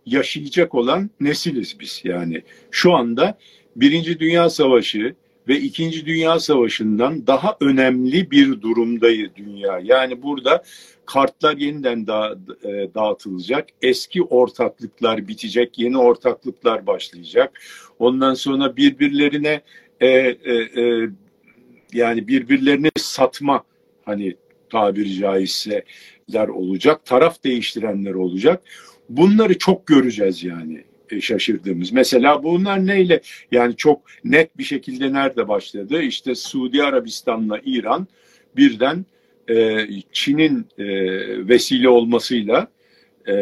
yaşayacak olan nesiliz biz yani. Şu anda Birinci Dünya Savaşı ve İkinci Dünya Savaşı'ndan daha önemli bir durumdayız dünya. Yani burada kartlar yeniden da, e, dağıtılacak. Eski ortaklıklar bitecek, yeni ortaklıklar başlayacak. Ondan sonra birbirlerine e, e, e, yani birbirlerini satma hani tabiri caizse der olacak. Taraf değiştirenler olacak. Bunları çok göreceğiz yani şaşırdığımız. Mesela bunlar neyle yani çok net bir şekilde nerede başladı? İşte Suudi Arabistan'la İran birden e, Çin'in e, vesile olmasıyla e,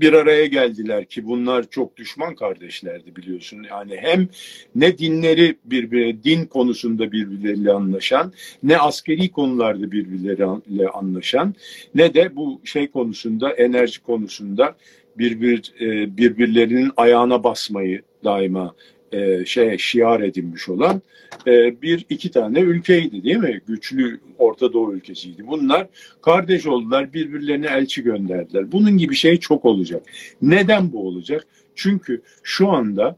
bir araya geldiler ki bunlar çok düşman kardeşlerdi biliyorsun. Yani hem ne dinleri birbirine din konusunda birbirleriyle anlaşan, ne askeri konularda birbirleriyle anlaşan, ne de bu şey konusunda, enerji konusunda birbir e, birbirlerinin ayağına basmayı daima e, şey şiar edinmiş olan e, bir iki tane ülkeydi değil mi? Güçlü Orta Doğu ülkesiydi. Bunlar kardeş oldular, birbirlerine elçi gönderdiler. Bunun gibi şey çok olacak. Neden bu olacak? Çünkü şu anda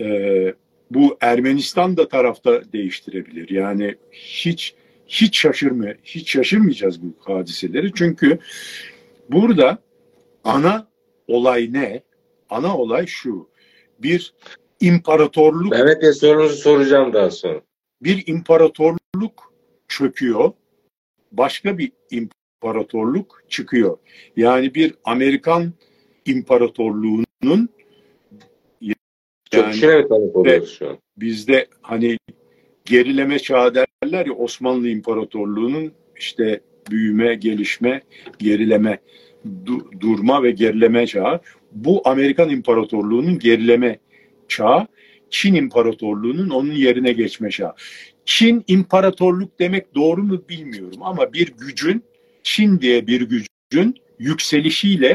e, bu Ermenistan da tarafta değiştirebilir. Yani hiç hiç şaşırma, hiç şaşırmayacağız bu hadiseleri. Çünkü burada ana olay ne? Ana olay şu. Bir imparatorluk Mehmet Bey sorunuzu soracağım daha sonra. bir imparatorluk çöküyor. Başka bir imparatorluk çıkıyor. Yani bir Amerikan imparatorluğunun Çöküşüne mi tanık şu an? bizde hani gerileme çağı derler ya Osmanlı İmparatorluğu'nun işte büyüme, gelişme, gerileme, du- durma ve gerileme çağı. Bu Amerikan İmparatorluğu'nun gerileme çağı, Çin İmparatorluğu'nun onun yerine geçme çağı. Çin İmparatorluk demek doğru mu bilmiyorum ama bir gücün, Çin diye bir gücün yükselişiyle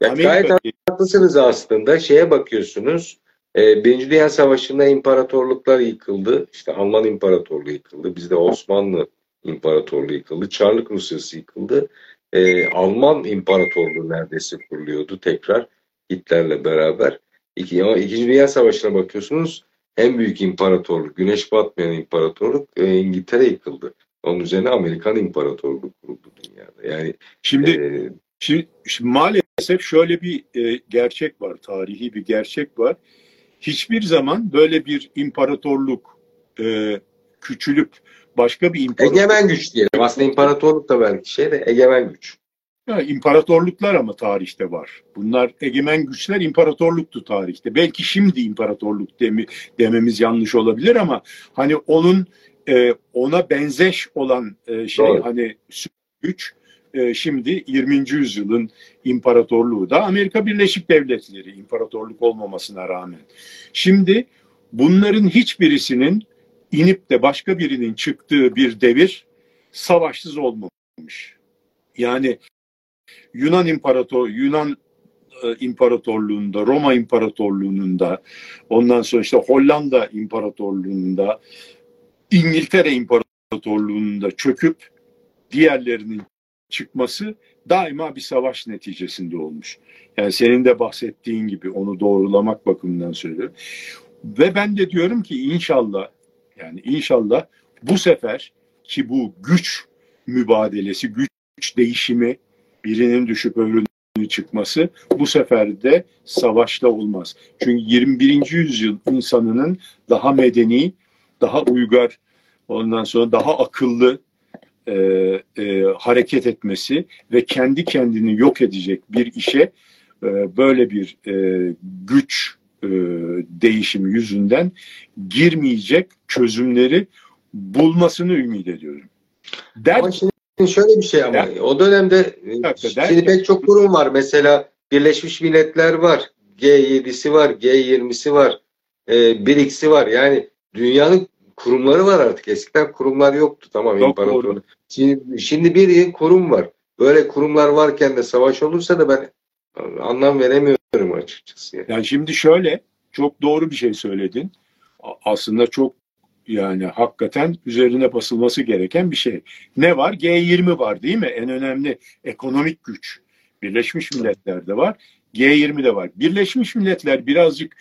Ya gayet Amerika haklısınız aslında. Şeye bakıyorsunuz. E, Birinci Dünya Savaşı'nda imparatorluklar yıkıldı. İşte Alman İmparatorluğu yıkıldı. Bizde Osmanlı İmparatorluğu yıkıldı. Çarlık Rusyası yıkıldı. E, Alman İmparatorluğu neredeyse kuruluyordu tekrar Hitler'le beraber. İki, ama İkinci Dünya Savaşı'na bakıyorsunuz. En büyük imparatorluk, güneş batmayan imparatorluk e, İngiltere yıkıldı. Onun üzerine Amerikan İmparatorluğu kuruldu dünyada. Yani şimdi e, Şimdi, şimdi maalesef şöyle bir e, gerçek var, tarihi bir gerçek var. Hiçbir zaman böyle bir imparatorluk e, küçülüp başka bir imparatorluk, egemen güç diyelim. Aslında imparatorluk da belki şey de egemen güç. Ya, imparatorluklar ama tarihte var. Bunlar egemen güçler imparatorluktu tarihte. Belki şimdi imparatorluk demi, dememiz yanlış olabilir ama hani onun e, ona benzeş olan e, şey Doğru. hani güç e, şimdi 20. yüzyılın imparatorluğu da Amerika Birleşik Devletleri imparatorluk olmamasına rağmen. Şimdi bunların hiçbirisinin inip de başka birinin çıktığı bir devir savaşsız olmamış. Yani Yunan İmparator Yunan e, İmparatorluğunda, Roma İmparatorluğu'nda, ondan sonra işte Hollanda İmparatorluğu'nda, İngiltere İmparatorluğu'nda çöküp diğerlerinin çıkması daima bir savaş neticesinde olmuş. Yani senin de bahsettiğin gibi onu doğrulamak bakımından söylüyorum. Ve ben de diyorum ki inşallah yani inşallah bu sefer ki bu güç mübadelesi, güç değişimi birinin düşüp öbürünün çıkması bu sefer de savaşla olmaz. Çünkü 21. yüzyıl insanının daha medeni, daha uygar, ondan sonra daha akıllı e, e, hareket etmesi ve kendi kendini yok edecek bir işe e, böyle bir e, güç e, değişimi yüzünden girmeyecek çözümleri bulmasını ümit ediyorum. Der, Ama şimdi şöyle bir şey ama Der- o dönemde e, dakika, der şimdi ki- pek çok kurum var. Mesela Birleşmiş Milletler var. G7'si var, G20'si var, e, BRICS'i var. Yani dünyanın kurumları var artık. Eskiden kurumlar yoktu. Tamam imparatorluk. doğru. Şimdi, şimdi bir kurum var. Böyle kurumlar varken de savaş olursa da ben anlam veremiyorum açıkçası. Yani. Yani şimdi şöyle çok doğru bir şey söyledin. Aslında çok yani hakikaten üzerine basılması gereken bir şey. Ne var? G20 var değil mi? En önemli ekonomik güç. Birleşmiş Milletler'de var. G20'de var. Birleşmiş Milletler birazcık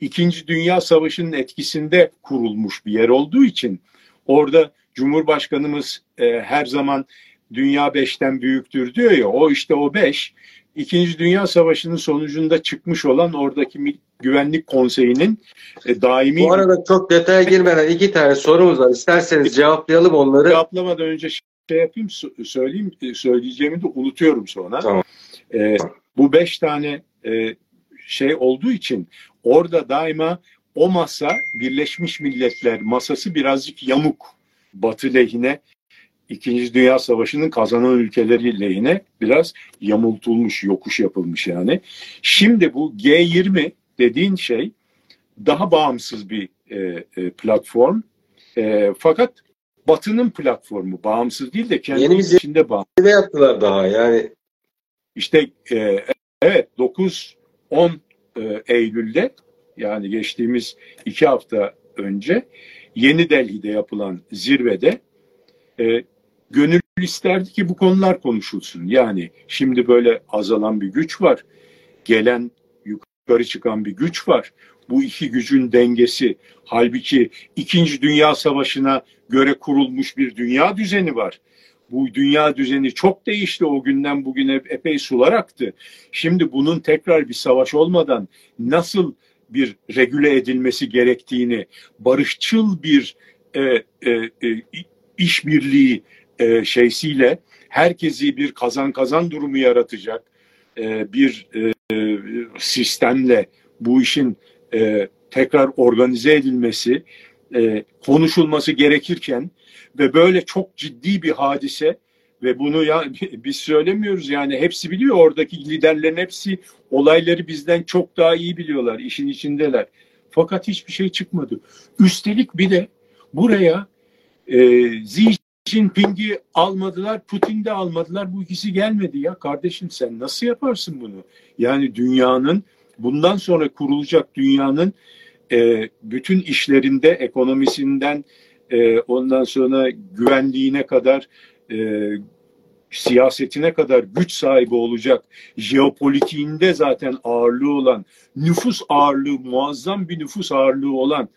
İkinci Dünya Savaşı'nın etkisinde kurulmuş bir yer olduğu için orada Cumhurbaşkanımız e, her zaman dünya beşten büyüktür diyor ya o işte o beş İkinci Dünya Savaşı'nın sonucunda çıkmış olan oradaki Güvenlik Konseyi'nin e, daimi Bu arada çok detaya girmeden iki tane sorumuz var. İsterseniz cevaplayalım onları. cevaplamadan önce şey yapayım sö- söyleyeyim e, söyleyeceğimi de unutuyorum sonra. Tamam. E, bu beş tane e, şey olduğu için orada daima o masa Birleşmiş Milletler masası birazcık yamuk. Batı lehine İkinci Dünya Savaşı'nın kazanan ülkeleri lehine biraz yamultulmuş, yokuş yapılmış yani. Şimdi bu G20 dediğin şey daha bağımsız bir e, e, platform. E, fakat Batı'nın platformu bağımsız değil de kendi Yeni içinde bağımsız. Ne yaptılar daha yani? İşte e, evet 9-10 e, Eylül'de yani geçtiğimiz iki hafta önce Yeni Delhi'de yapılan zirvede e, gönül isterdi ki bu konular konuşulsun. Yani şimdi böyle azalan bir güç var. Gelen yukarı çıkan bir güç var. Bu iki gücün dengesi halbuki İkinci Dünya Savaşı'na göre kurulmuş bir dünya düzeni var. Bu dünya düzeni çok değişti o günden bugüne epey sular aktı. Şimdi bunun tekrar bir savaş olmadan nasıl bir regüle edilmesi gerektiğini, barışçıl bir e, e, e, işbirliği e, şeysiyle herkesi bir kazan kazan durumu yaratacak e, bir e, sistemle bu işin e, tekrar organize edilmesi, e, konuşulması gerekirken ve böyle çok ciddi bir hadise ve bunu ya biz söylemiyoruz yani hepsi biliyor oradaki liderlerin hepsi olayları bizden çok daha iyi biliyorlar işin içindeler. Fakat hiçbir şey çıkmadı. Üstelik bir de buraya e, Xi Jinping'i almadılar, Putin de almadılar. Bu ikisi gelmedi ya. Kardeşim sen nasıl yaparsın bunu? Yani dünyanın bundan sonra kurulacak dünyanın e, bütün işlerinde ekonomisinden e, ondan sonra güvenliğine kadar e, siyasetine kadar güç sahibi olacak, jeopolitiğinde zaten ağırlığı olan, nüfus ağırlığı, muazzam bir nüfus ağırlığı olan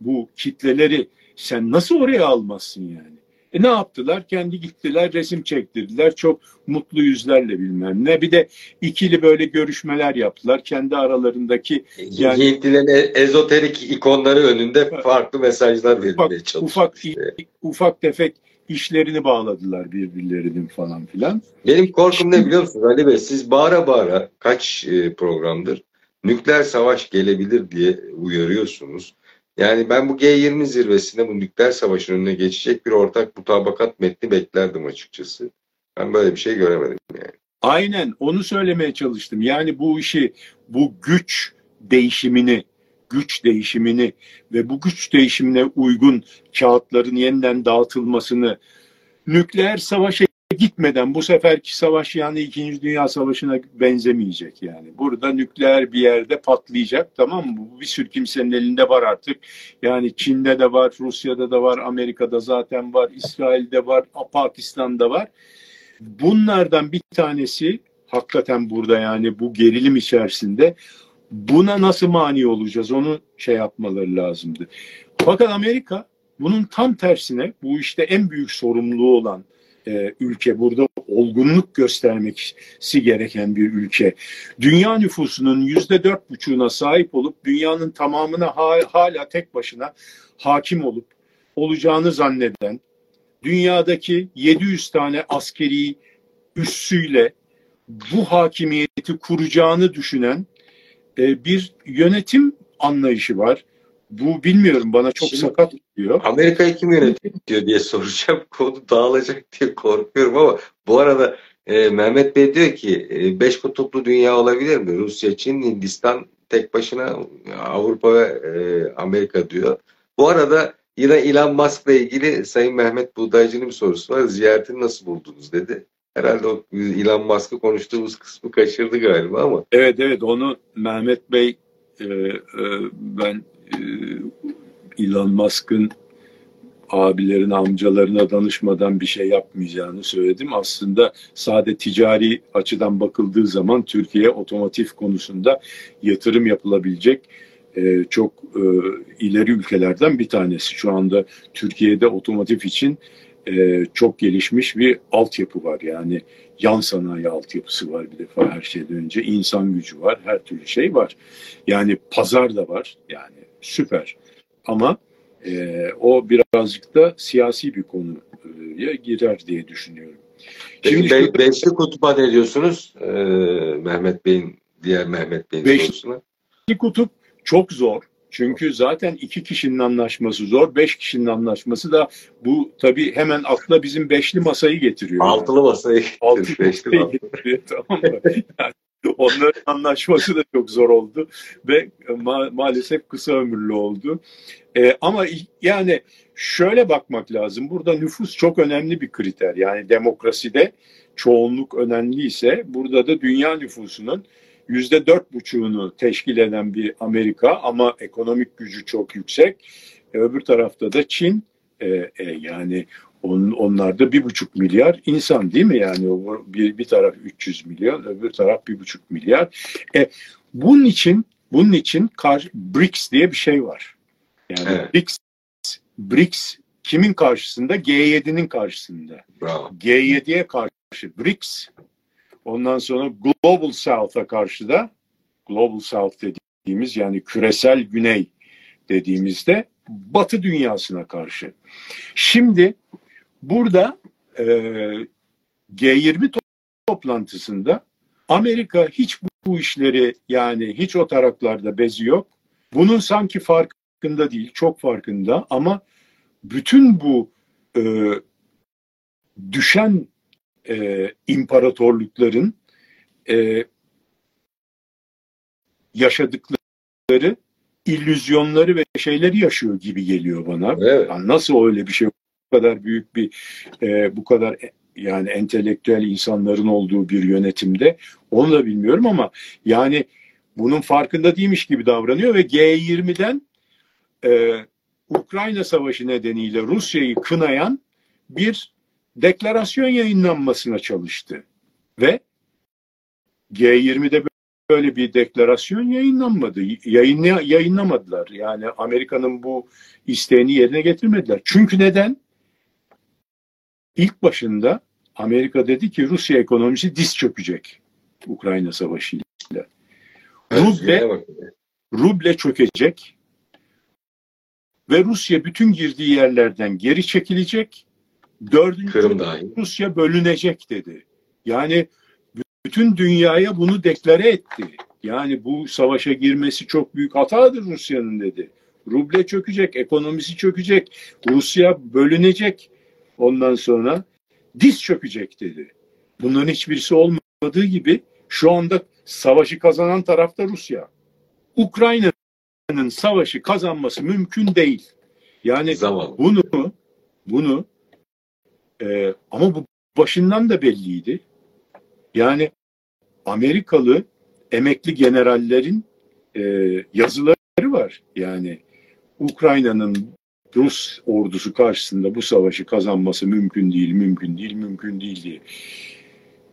bu kitleleri sen nasıl oraya almazsın yani? E ne yaptılar? Kendi gittiler, resim çektirdiler. Çok mutlu yüzlerle bilmem ne. Bir de ikili böyle görüşmeler yaptılar. Kendi aralarındaki yani Hintlilerin e, ezoterik ikonları önünde farklı mesajlar verilmeye çalışıyor. Ufak, işte. ufak tefek işlerini bağladılar birbirlerinin falan filan. Benim korkum ne biliyor musunuz Ali Bey? Siz bağıra bağıra kaç e, programdır nükleer savaş gelebilir diye uyarıyorsunuz. Yani ben bu G20 zirvesinde bu nükleer savaşın önüne geçecek bir ortak mutabakat metni beklerdim açıkçası. Ben böyle bir şey göremedim yani. Aynen onu söylemeye çalıştım. Yani bu işi, bu güç değişimini, güç değişimini ve bu güç değişimine uygun kağıtların yeniden dağıtılmasını nükleer savaşa gitmeden bu seferki savaş yani İkinci Dünya Savaşı'na benzemeyecek yani. Burada nükleer bir yerde patlayacak tamam mı? Bu bir sürü kimsenin elinde var artık. Yani Çin'de de var, Rusya'da da var, Amerika'da zaten var, İsrail'de var, Pakistan'da var. Bunlardan bir tanesi hakikaten burada yani bu gerilim içerisinde buna nasıl mani olacağız onu şey yapmaları lazımdı. Fakat Amerika bunun tam tersine bu işte en büyük sorumluluğu olan e, ülke burada olgunluk göstermesi gereken bir ülke. Dünya nüfusunun yüzde dört buçuğuna sahip olup dünyanın tamamına ha, hala tek başına hakim olup olacağını zanneden dünyadaki 700 tane askeri üssüyle bu hakimiyeti kuracağını düşünen e, bir yönetim anlayışı var. Bu bilmiyorum bana çok Şimdi, sakat diyor. Amerika'yı kim yönetiyor diye soracağım. Konu dağılacak diye korkuyorum ama bu arada e, Mehmet Bey diyor ki e, beş kutuplu dünya olabilir mi? Rusya, Çin, Hindistan tek başına Avrupa ve e, Amerika diyor. Bu arada yine Elon Musk'la ilgili Sayın Mehmet Buğdaycı'nın bir sorusu var. Ziyaretini nasıl buldunuz dedi. Herhalde o Elon Musk'ı konuştuğumuz kısmı kaçırdı galiba ama. Evet evet onu Mehmet Bey e, e, ben e, Elon Musk'ın abilerin amcalarına danışmadan bir şey yapmayacağını söyledim. Aslında sade ticari açıdan bakıldığı zaman Türkiye otomotiv konusunda yatırım yapılabilecek e, çok e, ileri ülkelerden bir tanesi. Şu anda Türkiye'de otomotiv için e, çok gelişmiş bir altyapı var. Yani yan sanayi altyapısı var bir defa her şeyden önce. insan gücü var, her türlü şey var. Yani pazar da var. Yani süper. Ama e, o birazcık da siyasi bir konuya girer diye düşünüyorum. Şimdi Be şurada, Beşli Kutup'a ne diyorsunuz? Ee, Mehmet Bey'in, diğer Mehmet Bey'in beşli sorusuna. Beşli Kutup çok zor. Çünkü zaten iki kişinin anlaşması zor, beş kişinin anlaşması da bu tabii hemen akla bizim beşli masayı getiriyor. Altılı masayı Altı masayı getiriyor tamam mı? Yani onların anlaşması da çok zor oldu ve ma- maalesef kısa ömürlü oldu. Ee, ama yani şöyle bakmak lazım. Burada nüfus çok önemli bir kriter. Yani demokraside çoğunluk önemliyse burada da dünya nüfusunun yüzde dört buçuğunu teşkil eden bir Amerika ama ekonomik gücü çok yüksek. E, öbür tarafta da Çin e, e, yani on, onlar da bir buçuk milyar insan değil mi yani bir, bir taraf 300 milyon öbür taraf bir buçuk milyar. E, bunun için bunun için BRICS diye bir şey var. Yani evet. BRICS, BRICS kimin karşısında? G7'nin karşısında. Bravo. G7'ye karşı BRICS Ondan sonra Global South'a karşı da Global South dediğimiz yani küresel güney dediğimizde Batı dünyasına karşı. Şimdi burada e, G20 toplantısında Amerika hiç bu işleri yani hiç o taraklarda bezi yok. Bunun sanki farkında değil, çok farkında ama bütün bu e, düşen e, imparatorlukların e, yaşadıkları illüzyonları ve şeyleri yaşıyor gibi geliyor bana. Evet. Yani nasıl öyle bir şey bu kadar büyük bir e, bu kadar yani entelektüel insanların olduğu bir yönetimde onu da bilmiyorum ama yani bunun farkında değilmiş gibi davranıyor ve G20'den e, Ukrayna Savaşı nedeniyle Rusya'yı kınayan bir deklarasyon yayınlanmasına çalıştı. Ve G20'de böyle bir deklarasyon yayınlanmadı. Yayınla, yayınlamadılar. Yani Amerika'nın bu isteğini yerine getirmediler. Çünkü neden? İlk başında Amerika dedi ki Rusya ekonomisi diz çökecek Ukrayna Savaşı'yla. Ruble, ruble çökecek ve Rusya bütün girdiği yerlerden geri çekilecek Dördüncü Kırım dahil. Rusya bölünecek dedi. Yani bütün dünyaya bunu deklare etti. Yani bu savaşa girmesi çok büyük hatadır Rusya'nın dedi. Ruble çökecek, ekonomisi çökecek, Rusya bölünecek. Ondan sonra diz çökecek dedi. Bunların hiçbirisi olmadığı gibi şu anda savaşı kazanan tarafta Rusya. Ukrayna'nın savaşı kazanması mümkün değil. Yani Zaman. bunu bunu e, ama bu başından da belliydi. Yani Amerikalı emekli generallerin e, yazıları var. Yani Ukrayna'nın Rus ordusu karşısında bu savaşı kazanması mümkün değil, mümkün değil, mümkün değil diye.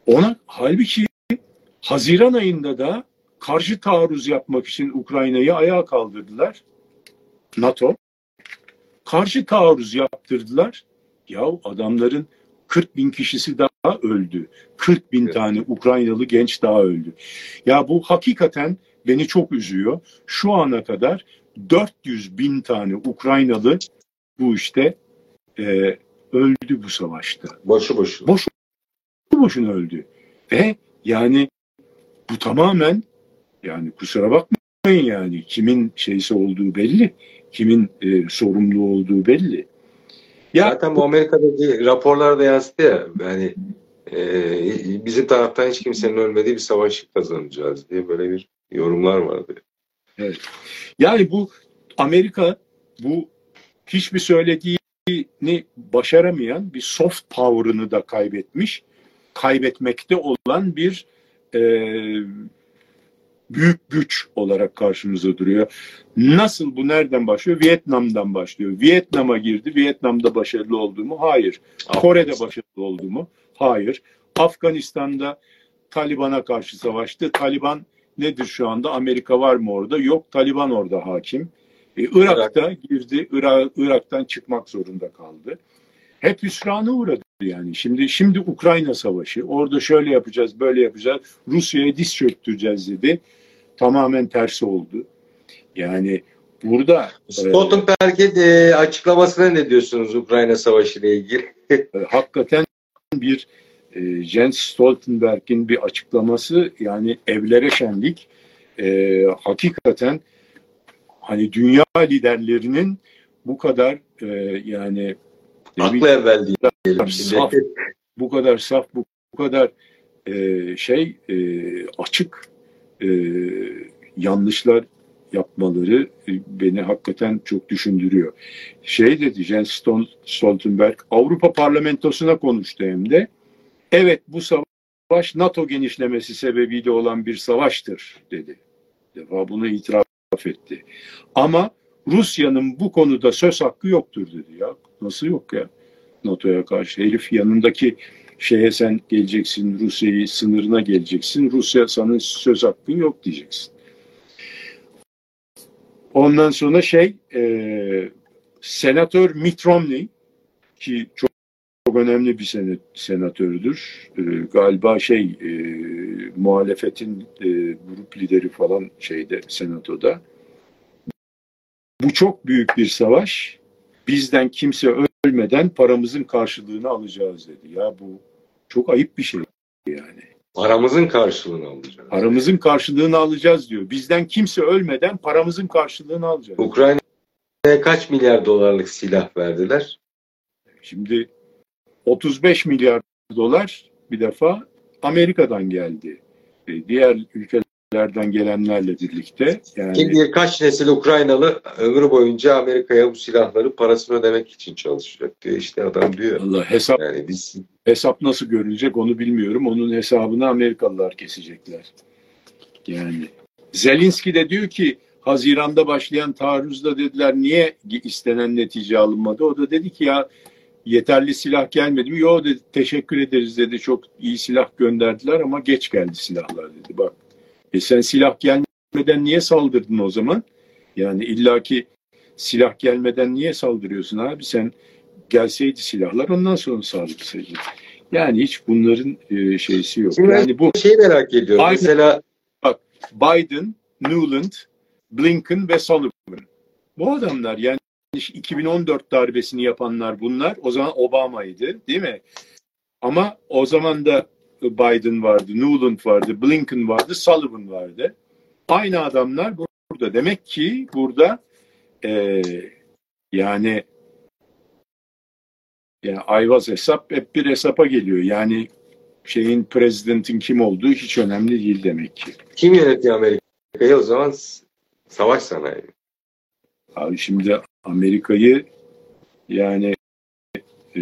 Ona halbuki Haziran ayında da karşı taarruz yapmak için Ukrayna'yı ayağa kaldırdılar. NATO. Karşı taarruz yaptırdılar. Ya adamların 40 bin kişisi daha öldü. 40 bin evet. tane Ukraynalı genç daha öldü. Ya bu hakikaten beni çok üzüyor. Şu ana kadar 400 bin tane Ukraynalı bu işte e, öldü bu savaşta. Boşu boşuna. Boşu boşuna öldü. Ve yani bu tamamen yani kusura bakmayın yani kimin şeysi olduğu belli. Kimin e, sorumlu olduğu belli. Ya, Zaten bu Amerika'daki raporlarda yansıdı ya yani e, bizim taraftan hiç kimsenin ölmediği bir savaş kazanacağız diye böyle bir yorumlar vardı. Evet. Yani bu Amerika bu hiçbir söylediğini başaramayan bir soft power'ını da kaybetmiş, kaybetmekte olan bir e, büyük güç olarak karşımıza duruyor. Nasıl bu nereden başlıyor? Vietnam'dan başlıyor. Vietnam'a girdi. Vietnam'da başarılı oldu mu? Hayır. Kore'de başarılı oldu mu? Hayır. Afganistan'da Taliban'a karşı savaştı. Taliban nedir şu anda? Amerika var mı orada? Yok. Taliban orada hakim. E, Irak'ta girdi. Irak, Irak'tan çıkmak zorunda kaldı. Hep hüsrana uğradı yani. Şimdi şimdi Ukrayna savaşı. Orada şöyle yapacağız, böyle yapacağız. Rusya'ya diz çöktüreceğiz dedi. Tamamen tersi oldu. Yani burada Stoltenberg'in e, açıklamasına ne diyorsunuz Ukrayna Savaşı ile ilgili? e, hakikaten bir e, Jens Stoltenberg'in bir açıklaması yani evlere şenlik e, hakikaten hani dünya liderlerinin bu kadar e, yani aklı evvel diyelim. Saf, bu kadar saf, bu, bu kadar e, şey e, açık e, yanlışlar yapmaları e, beni hakikaten çok düşündürüyor. Şey dedi Jens Stoltenberg Avrupa Parlamentosu'na konuştu hem de. Evet bu savaş NATO genişlemesi sebebiyle olan bir savaştır dedi. defa bunu itiraf etti. Ama Rusya'nın bu konuda söz hakkı yoktur dedi ya. Nasıl yok ya? NATO'ya karşı. Herif yanındaki şeye sen geleceksin, Rusya'yı sınırına geleceksin. Rusya sana söz hakkın yok diyeceksin. Ondan sonra şey e, Senatör Mitt Romney ki çok, çok önemli bir senet, senatördür. E, galiba şey e, muhalefetin e, grup lideri falan şeyde senatoda. Bu çok büyük bir savaş. Bizden kimse ölmeden paramızın karşılığını alacağız dedi. Ya bu çok ayıp bir şey yani. Paramızın karşılığını alacağız. Paramızın karşılığını alacağız diyor. Bizden kimse ölmeden paramızın karşılığını alacağız. Ukrayna'ya kaç milyar dolarlık silah verdiler? Şimdi 35 milyar dolar bir defa Amerika'dan geldi. E, diğer ülkelerden gelenlerle birlikte. Yani... Kim bilir kaç nesil Ukraynalı ömrü boyunca Amerika'ya bu silahları parasını ödemek için çalışacak diyor. İşte adam diyor. Allah hesap yani biz Hesap nasıl görülecek onu bilmiyorum. Onun hesabını Amerikalılar kesecekler. Yani Zelinski de diyor ki Haziran'da başlayan taarruzda dediler niye istenen netice alınmadı? O da dedi ki ya yeterli silah gelmedi mi? Yok dedi teşekkür ederiz dedi. Çok iyi silah gönderdiler ama geç geldi silahlar dedi. Bak e sen silah gelmeden niye saldırdın o zaman? Yani illaki silah gelmeden niye saldırıyorsun abi? Sen gelseydi silahlar ondan sonra saldırsaydın. Yani hiç bunların e, şeysi yok. Şimdi yani bu şey merak ediyorum. Aynı, Mesela bak Biden, Newland, Blinken ve Sullivan. Bu adamlar yani 2014 darbesini yapanlar bunlar. O zaman Obama'ydı değil mi? Ama o zaman da Biden vardı, Newland vardı, Blinken vardı, Sullivan vardı. Aynı adamlar burada. Demek ki burada e, yani yani ayvaz hesap hep bir hesapa geliyor. Yani şeyin prezidentin kim olduğu hiç önemli değil demek ki. Kim yönetiyor Amerika'yı o zaman? Savaş sanayi. Abi şimdi Amerika'yı yani e,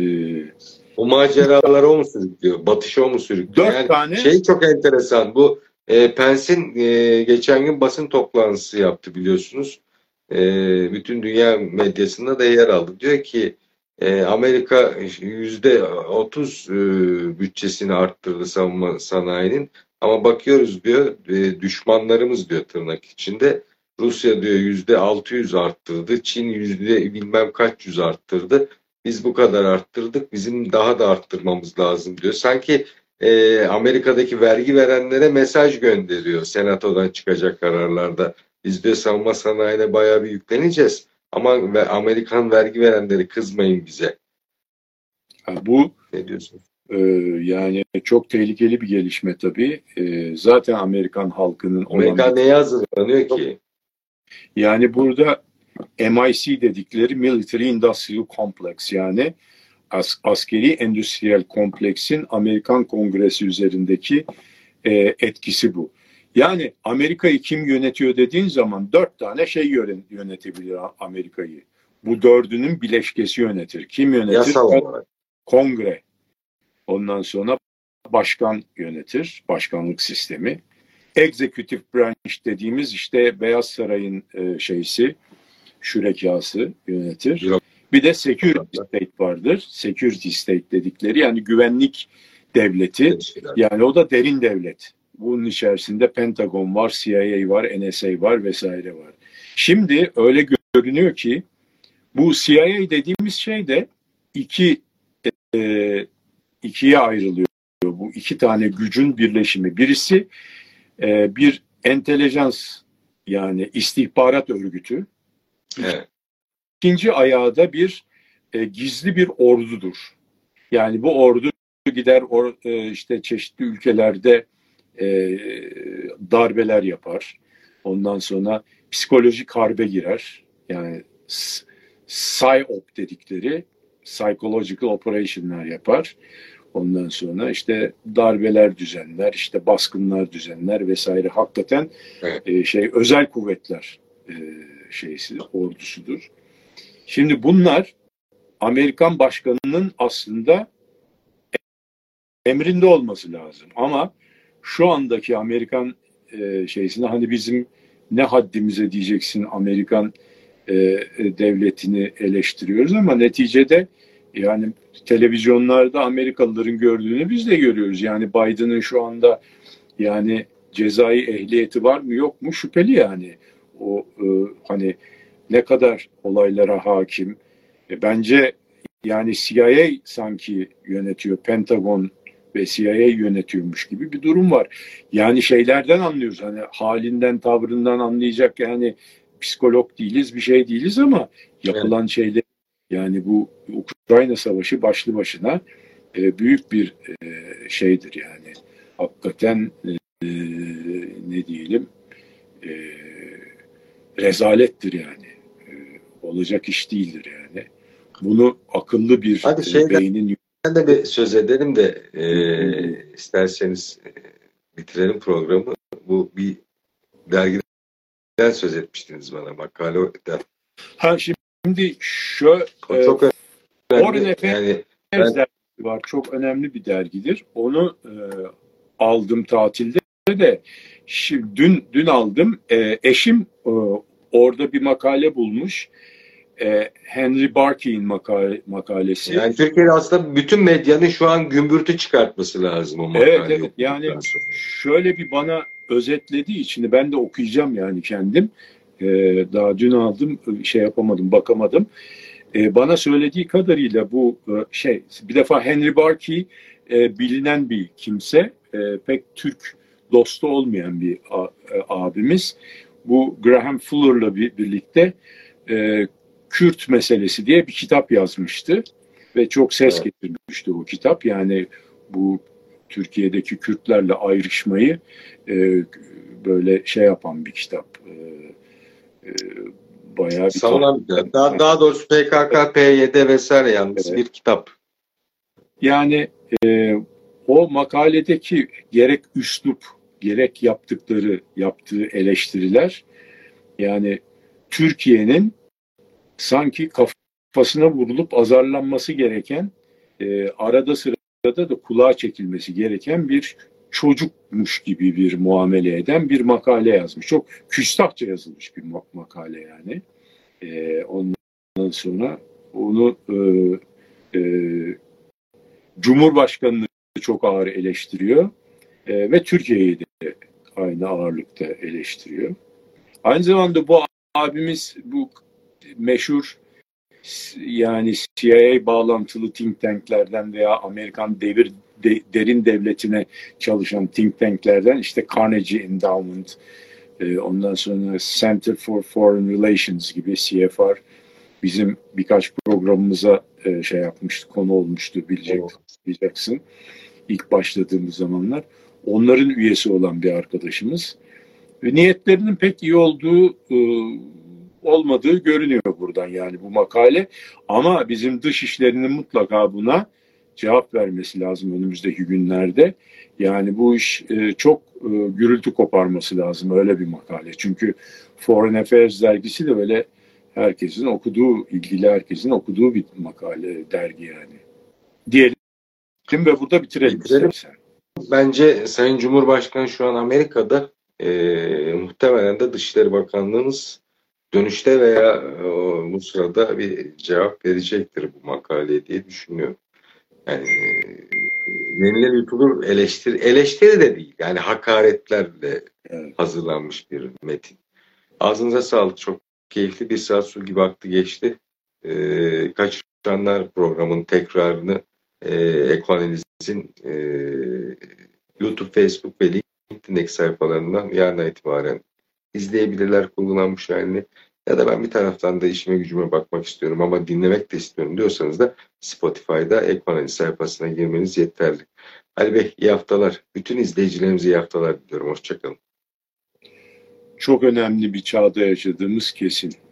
o maceralara o mu sürüklüyor? Batışa o mu sürüklüyor? Dört yani tane. Şey çok enteresan. Bu e, Pence'in e, geçen gün basın toplantısı yaptı biliyorsunuz. E, bütün dünya medyasında da yer aldı. Diyor ki e, Amerika yüzde otuz e, bütçesini arttırdı savunma sanayinin. Ama bakıyoruz diyor e, düşmanlarımız diyor tırnak içinde. Rusya diyor yüzde altı yüz arttırdı. Çin yüzde bilmem kaç yüz arttırdı. Biz bu kadar arttırdık. Bizim daha da arttırmamız lazım diyor. Sanki e, Amerika'daki vergi verenlere mesaj gönderiyor senatodan çıkacak kararlarda. Biz diyor savunma sanayine bayağı bir yükleneceğiz. Ama ve Amerikan vergi verenleri kızmayın bize. Ha, bu ne diyorsun? E, yani çok tehlikeli bir gelişme tabii. E, zaten Amerikan halkının Amerika olan... neye hazırlanıyor ki? Yani burada MIC dedikleri Military Industrial Complex yani as askeri endüstriyel kompleksin Amerikan Kongresi üzerindeki e, etkisi bu. Yani Amerika'yı kim yönetiyor dediğin zaman dört tane şey yönetebilir Amerika'yı. Bu dördünün bileşkesi yönetir. Kim yönetir? Yasal olarak. Kongre. Ondan sonra başkan yönetir. Başkanlık sistemi. Executive branch dediğimiz işte Beyaz Saray'ın e, şeysi, şürekası yönetir. Bir de security state vardır. Security state dedikleri yani güvenlik devleti. Yani o da derin devlet. Bunun içerisinde Pentagon var, CIA var, NSA var vesaire var. Şimdi öyle görünüyor ki bu CIA dediğimiz şey de iki e, ikiye ayrılıyor. Bu iki tane gücün birleşimi. Birisi e, bir entelijans yani istihbarat örgütü. Evet. İkinci ayağı da bir e, gizli bir ordudur. Yani bu ordu gider or, e, işte çeşitli ülkelerde e, darbeler yapar. Ondan sonra psikolojik harbe girer. Yani PSYOP dedikleri psychological operation'lar yapar. Ondan sonra işte darbeler düzenler, işte baskınlar düzenler vesaire. Hakikaten evet. e, şey özel kuvvetler e, şeysi ordusudur. Şimdi bunlar Amerikan başkanının aslında emrinde olması lazım. Ama şu andaki Amerikan e, şeysinde hani bizim ne haddimize diyeceksin Amerikan e, devletini eleştiriyoruz ama neticede yani televizyonlarda Amerikalıların gördüğünü biz de görüyoruz. Yani Biden'ın şu anda yani cezai ehliyeti var mı yok mu şüpheli yani. O e, hani ne kadar olaylara hakim. E, bence yani CIA sanki yönetiyor, Pentagon ve CIA yönetiyormuş gibi bir durum var. Yani şeylerden anlıyoruz hani halinden, tavrından anlayacak yani psikolog değiliz, bir şey değiliz ama yapılan evet. şeyler yani bu Ukrayna Savaşı başlı başına e, büyük bir e, şeydir yani. Hakikaten e, ne diyelim e, rezalettir yani. E, olacak iş değildir yani. Bunu akıllı bir Hadi e, şeyden, beynin... Ben de bir söz edelim de e, isterseniz e, bitirelim programı. Bu bir dergiden söz etmiştiniz bana makale. Ha şimdi şu e, çok önemli. Yani, ben... var. Çok önemli bir dergidir. Onu e, aldım tatilde de şimdi dün dün aldım. E, eşim e, orada bir makale bulmuş. E, Henry Barkey'in makale, makalesi. Yani Türkiye'de aslında bütün medyanın şu an gümbürtü çıkartması lazım o makale. Evet, evet. Yani şöyle bir bana özetlediği için ben de okuyacağım yani kendim. E, daha dün aldım şey yapamadım bakamadım. E, bana söylediği kadarıyla bu e, şey bir defa Henry Barkey e, bilinen bir kimse. E, pek Türk dostu olmayan bir a, e, abimiz. Bu Graham Fuller'la bir, birlikte e, Kürt meselesi diye bir kitap yazmıştı ve çok ses evet. getirmişti o kitap. Yani bu Türkiye'deki Kürtlerle ayrışmayı e, böyle şey yapan bir kitap. E, e, bayağı bir Savunan bir Daha, daha doğrusu PKK, PYD vesaire yalnız evet. bir kitap. Yani e, o makaledeki gerek üslup, gerek yaptıkları, yaptığı eleştiriler yani Türkiye'nin sanki kafasına vurulup azarlanması gereken, e, arada sırada da kulağa çekilmesi gereken bir çocukmuş gibi bir muamele eden bir makale yazmış. Çok küstahça yazılmış bir makale yani. E, ondan sonra onu e, e, Cumhurbaşkanı'nı çok ağır eleştiriyor e, ve Türkiye'yi de aynı ağırlıkta eleştiriyor. Aynı zamanda bu abimiz bu meşhur yani CIA bağlantılı think tanklerden veya Amerikan devir de, derin devletine çalışan think tanklerden işte Carnegie Endowment, e, ondan sonra Center for Foreign Relations gibi CFR bizim birkaç programımıza e, şey yapmıştı, konu olmuştu bilecek, bileceksin. ilk başladığımız zamanlar. Onların üyesi olan bir arkadaşımız. Ve niyetlerinin pek iyi olduğu e, olmadığı görünüyor buradan yani bu makale. Ama bizim dış işlerinin mutlaka buna cevap vermesi lazım önümüzdeki günlerde. Yani bu iş e, çok e, gürültü koparması lazım öyle bir makale. Çünkü Foreign Affairs dergisi de böyle herkesin okuduğu, ilgili herkesin okuduğu bir makale, dergi yani. Diyelim ve burada bitirelim, bitirelim. istersen. Bence Sayın Cumhurbaşkanı şu an Amerika'da e, muhtemelen de Dışişleri Bakanlığımız dönüşte veya e, bu sırada bir cevap verecektir bu makaleye diye düşünüyorum. Yani yenilen yutulur eleştiri, eleştiri de değil. Yani hakaretlerle evet. hazırlanmış bir metin. Ağzınıza sağlık. Çok keyifli bir saat su gibi aktı geçti. Ee, kaçıranlar programın tekrarını e, Ekoanaliz'in e, YouTube, Facebook ve LinkedIn sayfalarından yarına itibaren izleyebilirler kullanılmış halini. Ya da ben bir taraftan da işime gücüme bakmak istiyorum ama dinlemek de istiyorum diyorsanız da Spotify'da Ekoanaliz sayfasına girmeniz yeterli. Ali Bey iyi haftalar. Bütün izleyicilerimize iyi haftalar diliyorum. Hoşçakalın. çok önemli bir çağda yaşadığımız kesin.